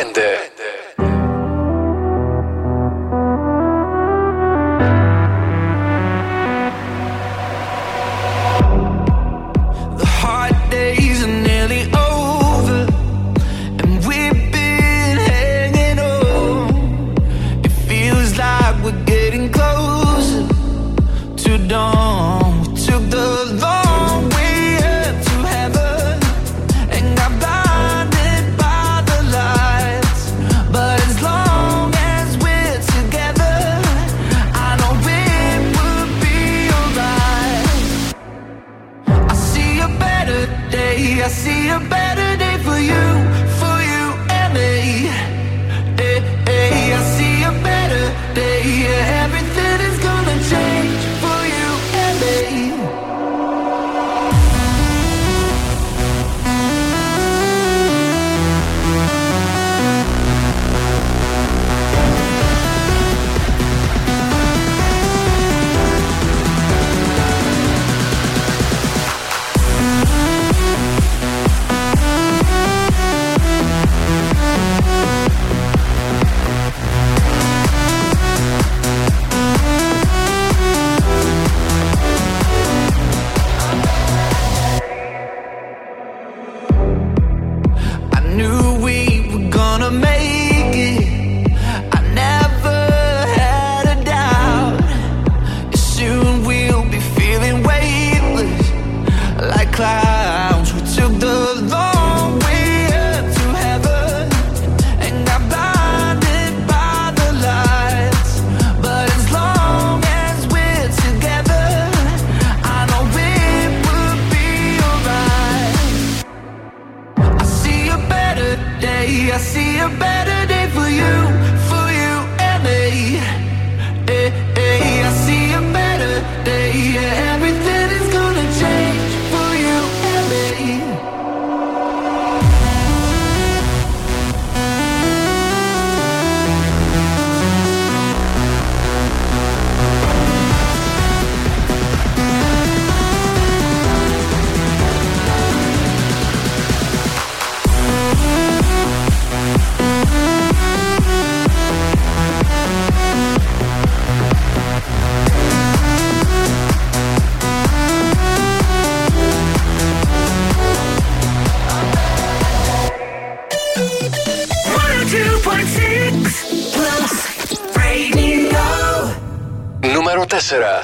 será.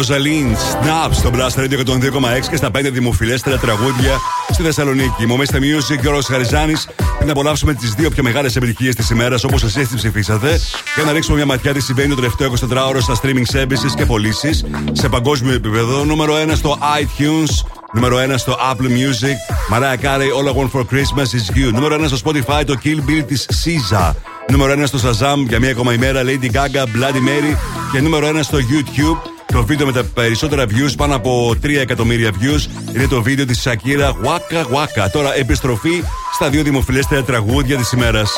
Ροζαλίν, Snap στο Blast Radio 102,6 και στα 5 δημοφιλέστερα τραγούδια στη Θεσσαλονίκη. Μομίστε Music και ο Ρος Χαριζάνης να απολαύσουμε τις δύο πιο μεγάλες επιτυχίες της ημέρας όπως εσείς τι ψηφίσατε. Για να ρίξουμε μια ματιά τι συμβαίνει το τελευταίο 24ωρο στα streaming services και πωλήσεις σε παγκόσμιο επίπεδο. Νούμερο 1 στο iTunes, νούμερο 1 στο Apple Music. Mariah Carey, All I Want for Christmas is You. Νούμερο 1 στο Spotify, το Kill Bill της SZA. Νούμερο 1 στο Shazam για μία ακόμα ημέρα, Lady Gaga, Bloody Mary. Και νούμερο 1 στο YouTube, το βίντεο με τα περισσότερα views, πάνω από 3 εκατομμύρια views, είναι το βίντεο της Σακύρα Waka Waka. Τώρα επιστροφή στα δύο δημοφιλέστερα τραγούδια της ημέρας.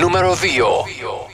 Νούμερο 2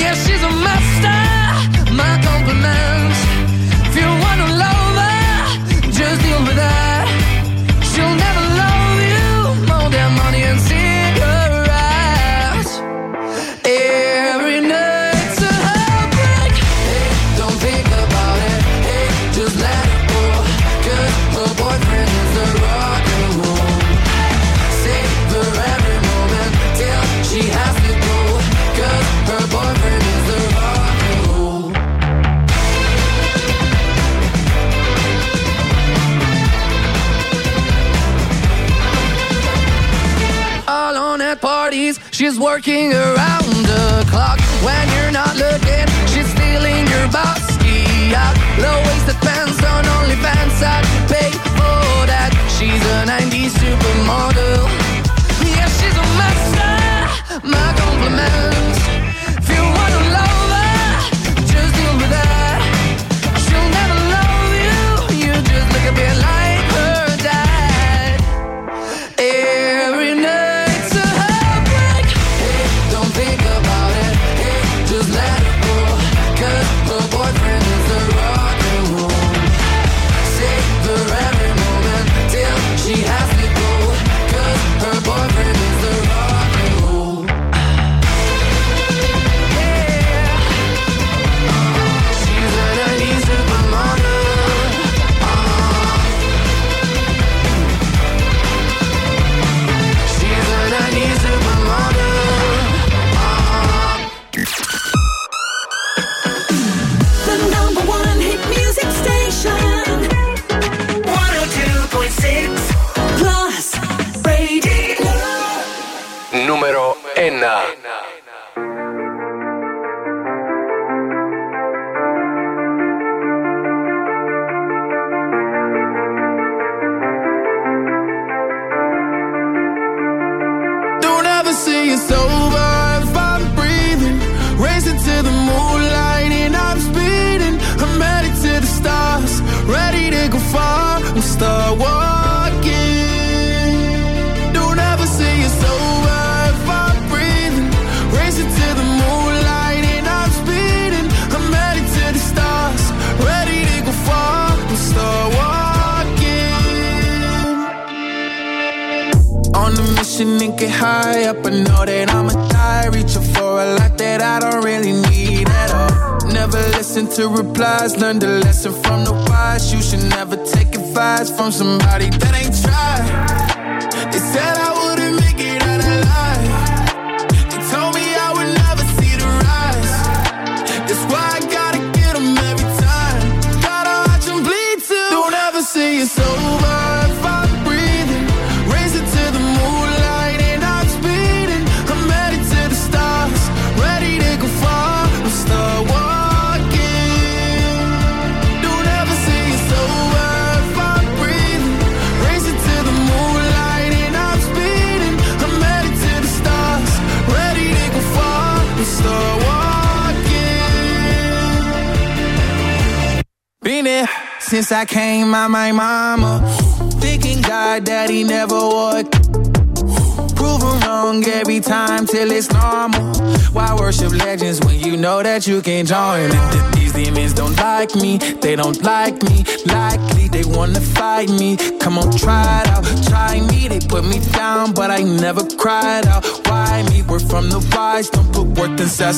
Yeah, she's a master. My compliments. If you wanna love her, just deal with that. She's working around the clock when you're not looking. She's stealing your box. Ski low waisted pants on OnlyFans. I'd pay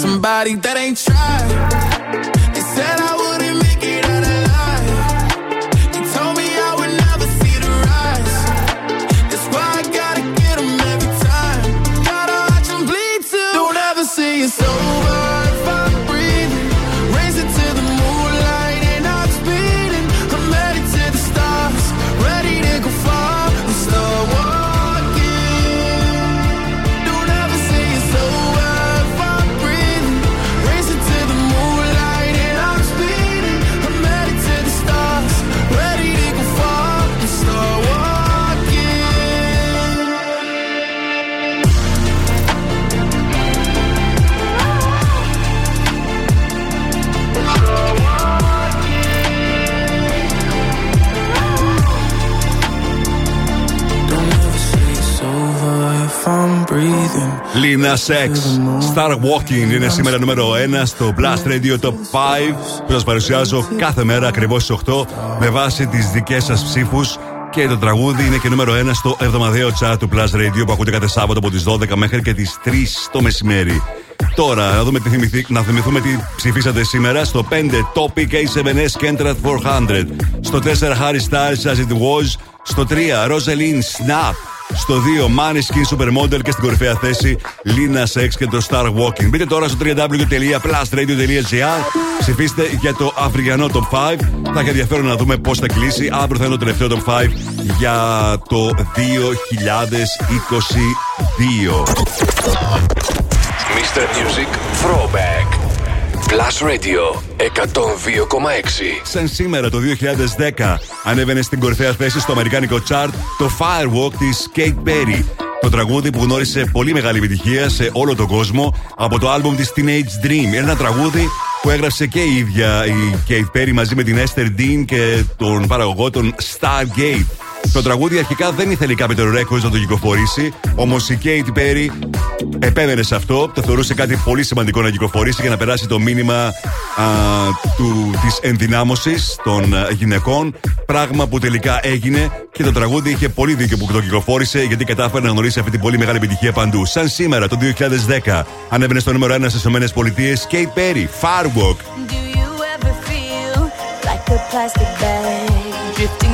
somebody that ain't Nas X. Star Walking είναι σήμερα νούμερο 1 στο Blast Radio Top 5 που σας παρουσιάζω κάθε μέρα ακριβώς στις 8 με βάση τις δικές σας ψήφους. Και το τραγούδι είναι και νούμερο 1 στο εβδομαδιαίο chat του Blast Radio που ακούτε κάθε Σάββατο από τις 12 μέχρι και τις 3 το μεσημέρι. Τώρα να, δούμε τι θυμηθεί, να θυμηθούμε τι ψηφίσατε σήμερα στο 5 Topic A7S Kentrad 400, στο 4 Harry Styles As It Was, στο 3 Rosaline Snap, στο 2 Maneskin Supermodel και στην κορυφαία θέση Lina Sex και το Star Walking. Μπείτε τώρα στο www.plusradio.gr. Ψηφίστε για το αυριανό Top 5. Θα έχει ενδιαφέρον να δούμε πώς θα κλείσει. Αύριο θα είναι το τελευταίο Top 5 για το 2022. Mr. Music Throwback. Plus Radio 102,6. Σαν σήμερα το 2010 ανέβαινε στην κορυφαία θέση στο αμερικάνικο chart το Firewalk της Kate Perry. Το τραγούδι που γνώρισε πολύ μεγάλη επιτυχία σε όλο τον κόσμο από το άλμπουμ της Teenage Dream. Είναι ένα τραγούδι που έγραψε και η ίδια η Kate Perry μαζί με την Esther Dean και τον παραγωγό των Stargate. Το τραγούδι αρχικά δεν ήθελε η Capitol Records να το κυκλοφορήσει, όμως η Kate Perry επέμενε σε αυτό. Το θεωρούσε κάτι πολύ σημαντικό να κυκλοφορήσει για να περάσει το μήνυμα α, του, της ενδυνάμωσης των α, γυναικών. Πράγμα που τελικά έγινε και το τραγούδι είχε πολύ δίκιο που το κυκλοφόρησε γιατί κατάφερε να γνωρίσει αυτή την πολύ μεγάλη επιτυχία παντού. Σαν σήμερα το 2010 ανέβαινε στο νούμερο 1 στις ΗΠΑ Kate Perry, Firewalk. Do you ever feel like a plastic bag drifting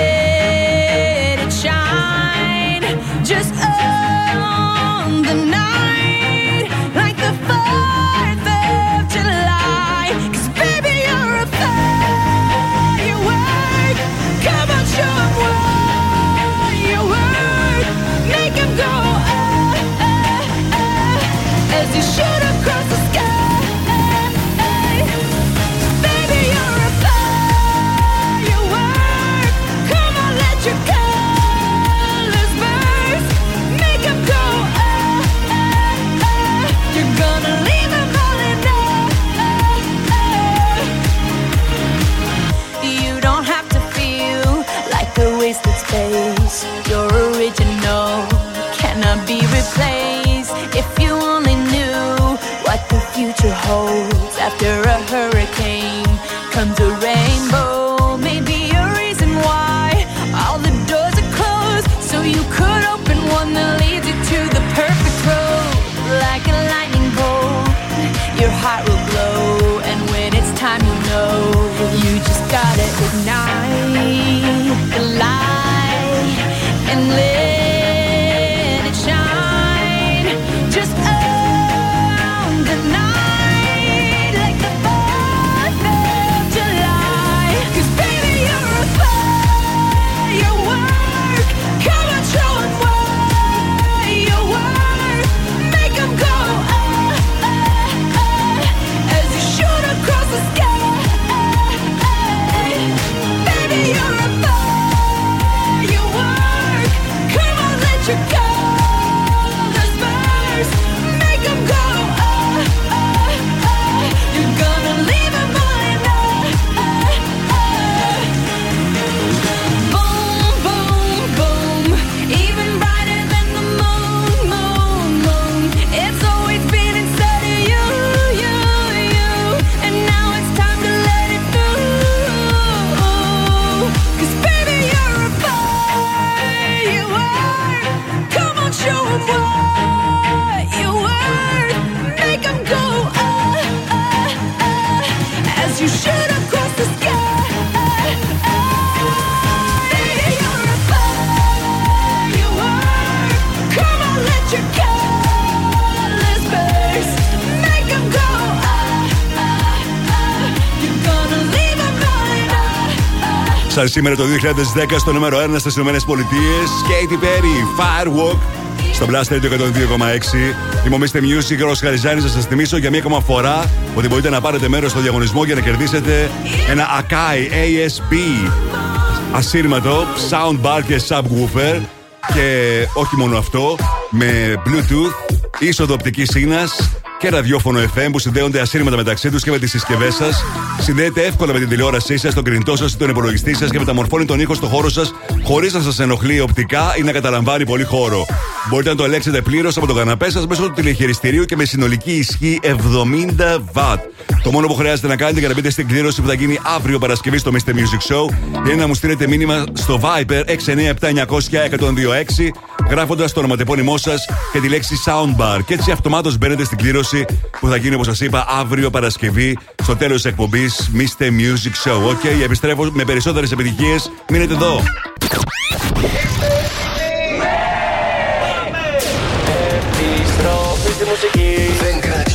Oh. Σαν σήμερα το 2010 στο νούμερο 1 στις ΗΠΑ Katy Perry, Firewalk. Στο Blast Radio 102,6. Είμαι ο Mr. Music, ο Ρος Χαριζάνης. Να σας θυμίσω για μία ακόμα φορά ότι μπορείτε να πάρετε μέρος στο διαγωνισμό για να κερδίσετε ένα Akai ASB ασύρματο, soundbar και subwoofer. Και όχι μόνο αυτό, με Bluetooth, είσοδο οπτικής σύνας και ραδιόφωνο FM που συνδέονται ασύρματα μεταξύ τους και με τις συσκευές σας. Συνδέεται εύκολα με την τηλεόρασή σας, τον κινητό σας ή τον υπολογιστή σας και μεταμορφώνει τον ήχο στο χώρο σας χωρίς να σας ενοχλεί οπτικά ή να καταλαμβάνει πολύ χώρο. Μπορείτε να το ελέγξετε πλήρως από τον καναπέ σας μέσω του τηλεχειριστηρίου και με συνολική ισχύ 70 W. Το μόνο που χρειάζεται να κάνετε για να μπείτε στην κλήρωση που θα γίνει αύριο Παρασκευή στο Mr. Music Show είναι να μου στείλετε μήνυμα στο Viber 697 126 γράφοντας το ονοματεπώνυμό σας και τη λέξη soundbar. Και έτσι αυτομάτως μπαίνετε στην κλήρωση που θα γίνει, όπως σας είπα, αύριο Παρασκευή στο τέλος της εκπομπής Mr. Music Show. OK, επιστρέφω με περισσότερες επιτυχίες. Μείνετε εδώ. Επιστροφή στη μουσική.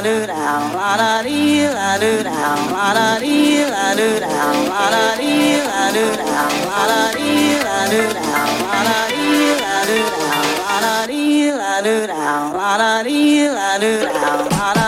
La do da, la da dee, la do da, la da dee, la do da, la da dee, la do da, la da dee, la do da, la da dee, la do da, la da dee, la do da, la da dee, la do da, la da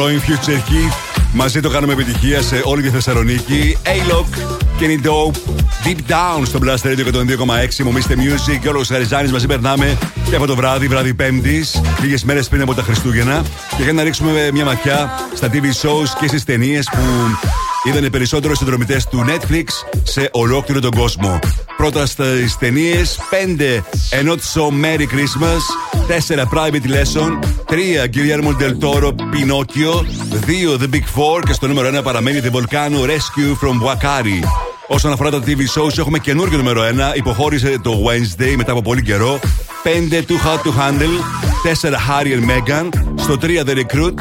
πρώην Future Kid. Μαζί το κάνουμε επιτυχία σε όλη τη Θεσσαλονίκη. A-Lock, Kenny Dope, Deep Down στο Blast Radio 102,6. Μομίστε Music και όλος ο Χαριζάνη μαζί περνάμε και από το βράδυ, βράδυ Πέμπτης, λίγες μέρες πριν από τα Χριστούγεννα. Και για να ρίξουμε μια ματιά στα TV shows και στις ταινίες που είδαν οι περισσότεροι συνδρομητές του Netflix σε ολόκληρο τον κόσμο. Πρώτα στι ταινίε, 5 A Not So Merry Christmas, 4 Private Lesson, 3 Guillermo del Toro Pinocchio, 2 The Big Four και στο νούμερο 1 παραμένει The Volcano Rescue from Wakari. Όσον αφορά τα TV shows, έχουμε καινούργιο νούμερο 1. Υποχώρησε το Wednesday μετά από πολύ καιρό. 5 Too Hot to Handle. 4 Harry and στο 3 The Recruit,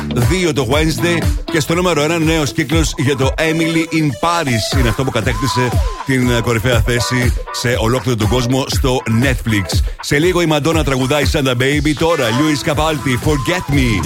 2 το Wednesday και στο νούμερο 1 νέος κύκλος για το Emily in Paris. Είναι αυτό που κατέκτησε την ε, κορυφαία θέση σε ολόκληρο τον κόσμο στο Netflix. Σε λίγο η Μαντόνα τραγουδάει σαν τα baby, τώρα Louis Capaldi, Forget Me.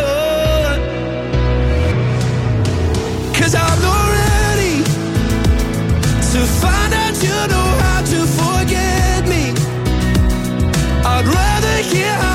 wanna hear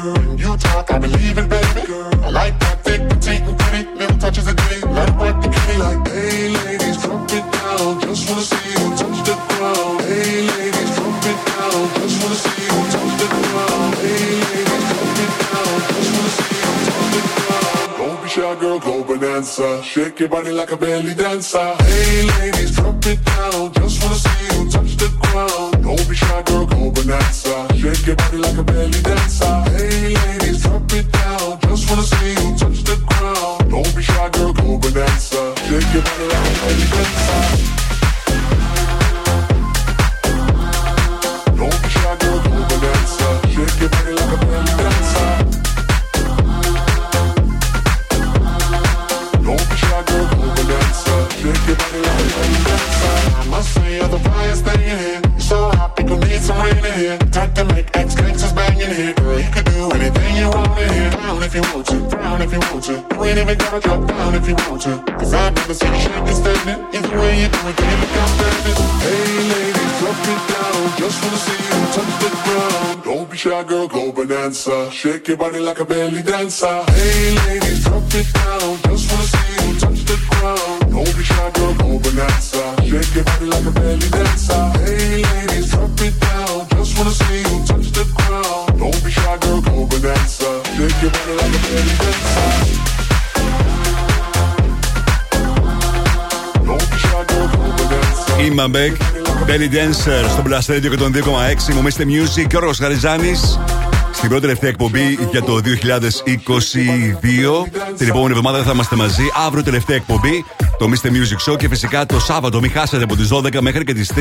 Girl, you talk, I believe it, baby. Girl, I like that thick, petite, and pretty. Little touches of ditty, let work the kitty like, hey ladies, drop it down. Just wanna see you touch the ground. Hey ladies, drop it down. Just wanna see you touch the ground. Hey ladies, drop it down. Just wanna see you touch the ground. Don't be shy, girl, go bonanza. Shake your body like a belly dancer. Hey ladies, Shake your body like a belly dancer. Hey ladies, drop it down. Just wanna see you touch the ground. Don't be shy, girl, go bonanza. Shake your body like a belly dancer. Hey ladies, drop it down. Just wanna see you touch the ground. Don't be shy, girl, go bonanza. Shake your body like a belly dancer. Don't be shy, girl, go bonanza. Είμαι Μπέκ, Belly Dancer στο Blast Radio και τον 2,6. Μου Mr. Music και ο Ρος Χαριζάνης. Στην πρώτη τελευταία εκπομπή για το 2022. Την επόμενη εβδομάδα δεν θα είμαστε μαζί. Αύριο τελευταία εκπομπή. Το Mr. Music Show και φυσικά το Σάββατο. Μην χάσετε από τις 12 μέχρι και τις 3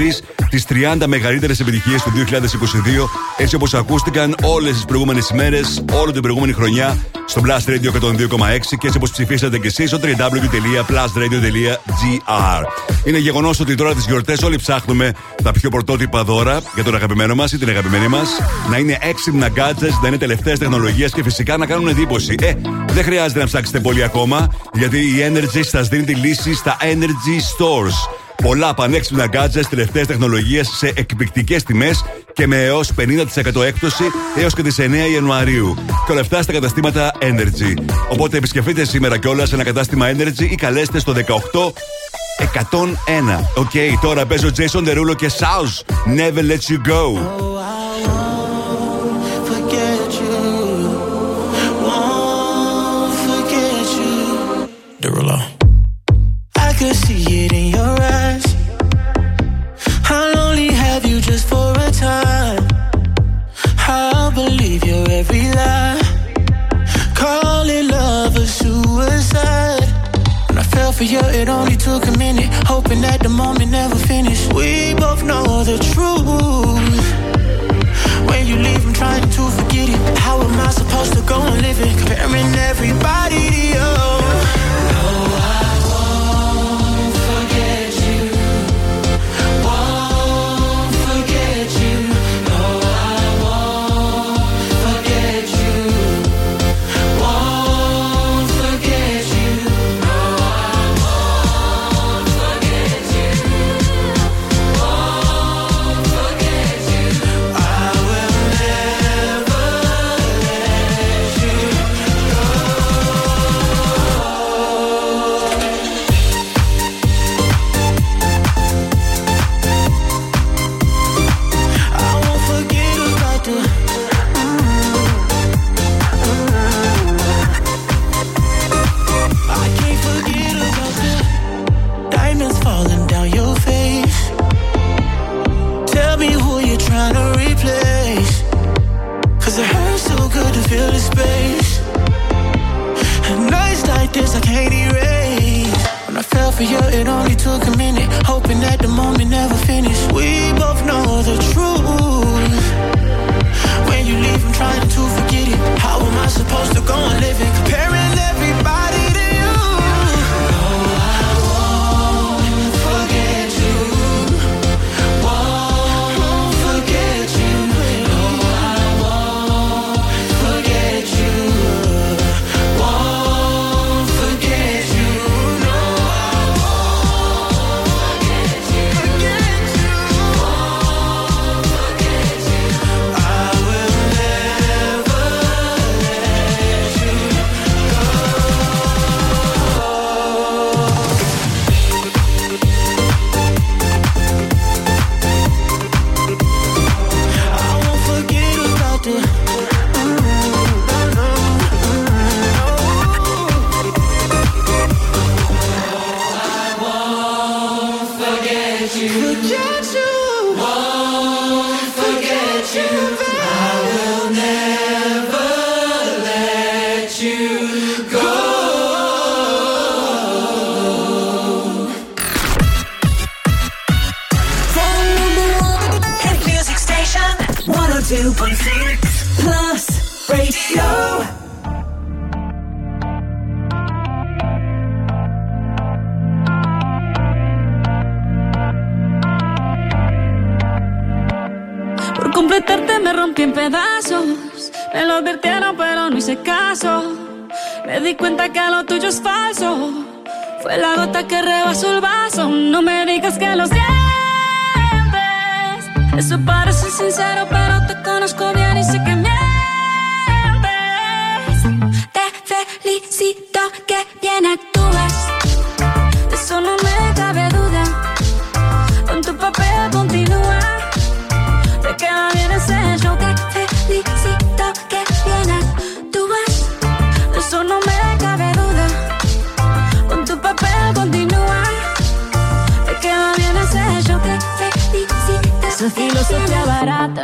τις 30 μεγαλύτερες επιτυχίες του 2022. Έτσι όπως ακούστηκαν όλες τις προηγούμενες ημέρες, όλη την προηγούμενη χρονιά στο Blast Radio 102,6 και έτσι όπως ψηφίσατε και εσείς στο www.plusradio.gr. Είναι γεγονός ότι τώρα τις γιορτές όλοι ψάχνουμε τα πιο πρωτότυπα δώρα για τον αγαπημένο μας ή την αγαπημένη μας. Να είναι έξυπνα gadgets, να είναι τελευταία τεχνολογία και φυσικά να κάνουν εντύπωση. Ε, δεν χρειάζεται να ψάξετε πολύ ακόμα, γιατί η Energy σας δίνει τη λύση στα Energy Stores. Πολλά πανέξυπνα gadgets, τελευταίες τεχνολογίες σε εκπληκτικές τιμές και με έως 50% έκπτωση έως και τις 9 Ιανουαρίου. Και όλα αυτά στα καταστήματα Energy. Οπότε επισκεφτείτε σήμερα κιόλας ένα κατάστημα Energy ή καλέστε στο 18 101. Οκ, τώρα παίζω Jason Derulo και South. Never let you go. Derulo. I could see it in your eyes. I'll only have you just for a time. I'll believe your every lie. Call it love or suicide. When I fell for you, it only took a minute. Hoping that the moment never finished. We both know the truth. When you leave, I'm trying to forget it. How am I supposed to go on living? Comparing everybody hurts so good to feel the space. And nights like this I can't erase. When I fell for you, it only took a minute. Hoping that the moment never finished. We both know the truth. When you leave, I'm trying to forget it. How am I supposed to go on living? Comparing en pedazos. Me lo advirtieron, pero no hice caso. Me di cuenta que lo tuyo es falso. Fue la gota que rebasó el vaso. No me digas que lo sientes. Eso parece sincero, pero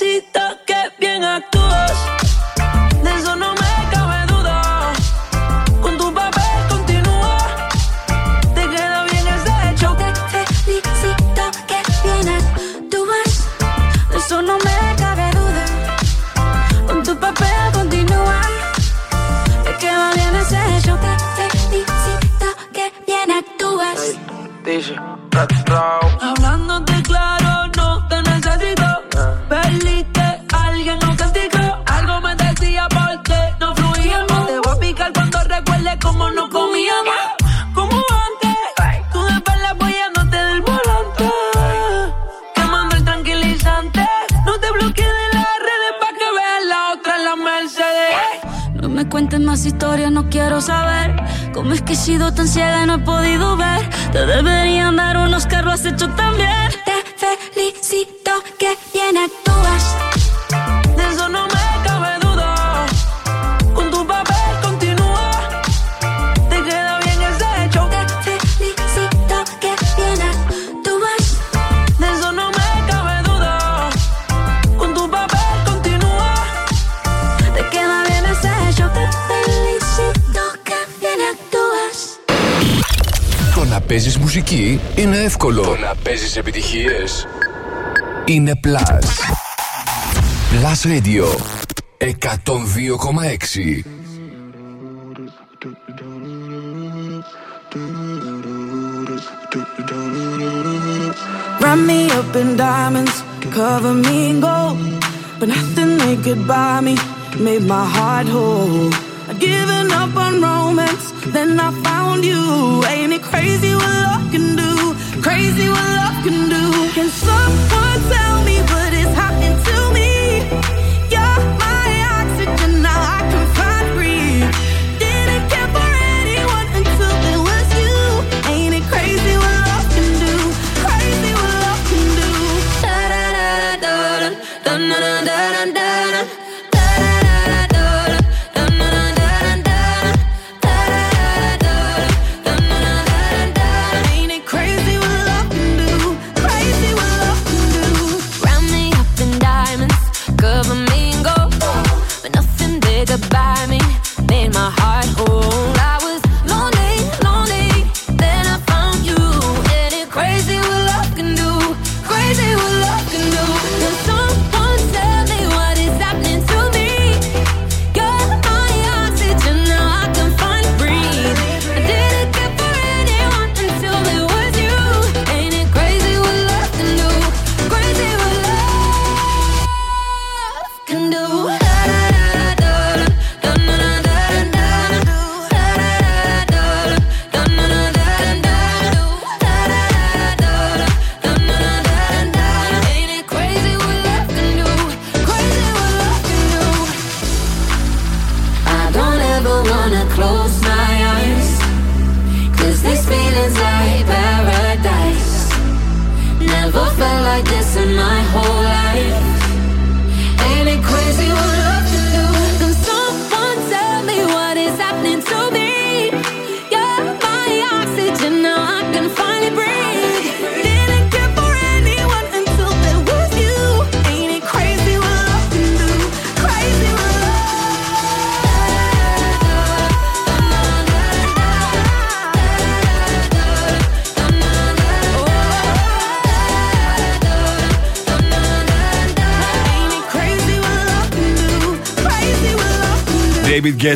necesito que que he sido tan ciega y no he podido ver. Te deberían dar unos lo has hecho también. Παίζεις μουσική είναι εύκολο. Το να παίζεις επιτυχίες είναι Plus. Plus Radio 102,6 Wrap me up in diamonds, cover me in gold. But nothing they could buy me made my heart whole. I'd up on romance, then I found you. Ain't it crazy what love can do? Crazy what love can do. Can someone tell me what is happening to me?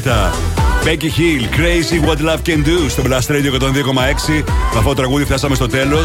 Can do? David Guetta. Becky Hill, Crazy What Love Can Do στο Blast Radio 102,6. Με αυτό το τραγούδι φτάσαμε στο τέλο.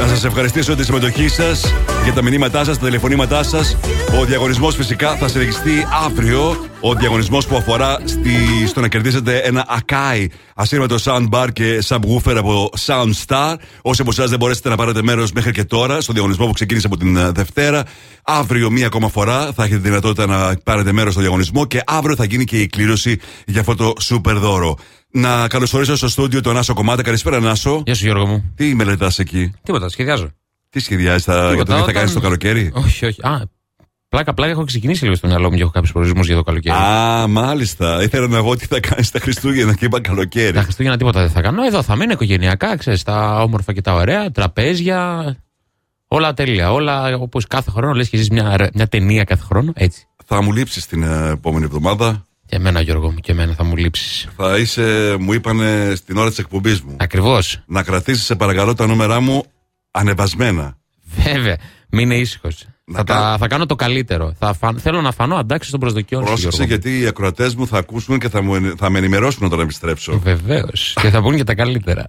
Να σας ευχαριστήσω για τη συμμετοχή σας, για τα μηνύματά σας, τα τηλεφωνήματά σας. Ο διαγωνισμός φυσικά θα συνεχιστεί αύριο. Ο διαγωνισμός που αφορά στη, στο να κερδίσετε ένα Akai ασύρματο soundbar και subwoofer από Soundstar. Όσοι από εσάς δεν μπορέσετε να πάρετε μέρος μέχρι και τώρα στο διαγωνισμό που ξεκίνησε από την ε, Δευτέρα, αύριο μία ακόμα φορά θα έχετε δυνατότητα να πάρετε μέρος στο διαγωνισμό και αύριο θα γίνει και η κλήρωση για αυτό το super δώρο. Να καλωσορίσω στο στούντιο τον Άσο Κομμάτα. Καλησπέρα, Νάσο. Γεια σου, Γιώργο μου. Τι μελετάς εκεί, Τίποτα, σχεδιάζω. Τι σχεδιάζεις, θα, για το Τίποτα, τι θα όταν- κάνεις το καλοκαίρι; Όχι, όχι. Α, πλάκα, πλάκα έχω ξεκινήσει λίγο στο μυαλό μου και έχω κάποιους προορισμούς για το καλοκαίρι. Α, μάλιστα. Ήθελα να πω τι θα κάνεις τα Χριστούγεννα και είπα καλοκαίρι. Τα Χριστούγεννα τίποτα δεν θα κάνω. Εδώ θα μείνω οικογενειακά, ξέρεις, τα όμορφα και τα ωραία, τραπέζια. Όλα τέλεια. Όλα όπως κάθε χρόνο λες και ζεις μια, μια ταινία κάθε χρόνο. Έτσι. Θα μου λείψεις την ε, επόμενη εβδομάδα. Και εμένα, Γιώργο μου, και εμένα θα μου λείψεις. Θα είσαι, μου είπανε στην ώρα της εκπομπής μου. Ακριβώς. Να κρατήσεις, σε παρακαλώ, τα νούμερά μου ανεβασμένα. Βέβαια, μην είναι ήσυχος. Θα, τα- θα κάνω το καλύτερο. Θα φαν- θέλω να φανώ αντάξει των προσδοκιών σου. Πρόσεξε Γιώργο. γιατί οι ακροατές μου θα ακούσουν και θα, μου, ενε- θα με ενημερώσουν όταν επιστρέψω. Βεβαίως. και θα βγουν και τα καλύτερα.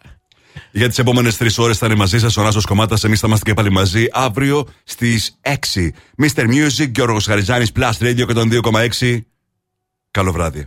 Για τις επόμενες τρεις ώρες θα είναι μαζί σας ο Νάσος Κομμάτας. Εμείς θα είμαστε και πάλι μαζί αύριο στις 6. Mr. Music, Γιώργος Χαριζάνης, Plus Radio 102,6. Καλό βράδυ.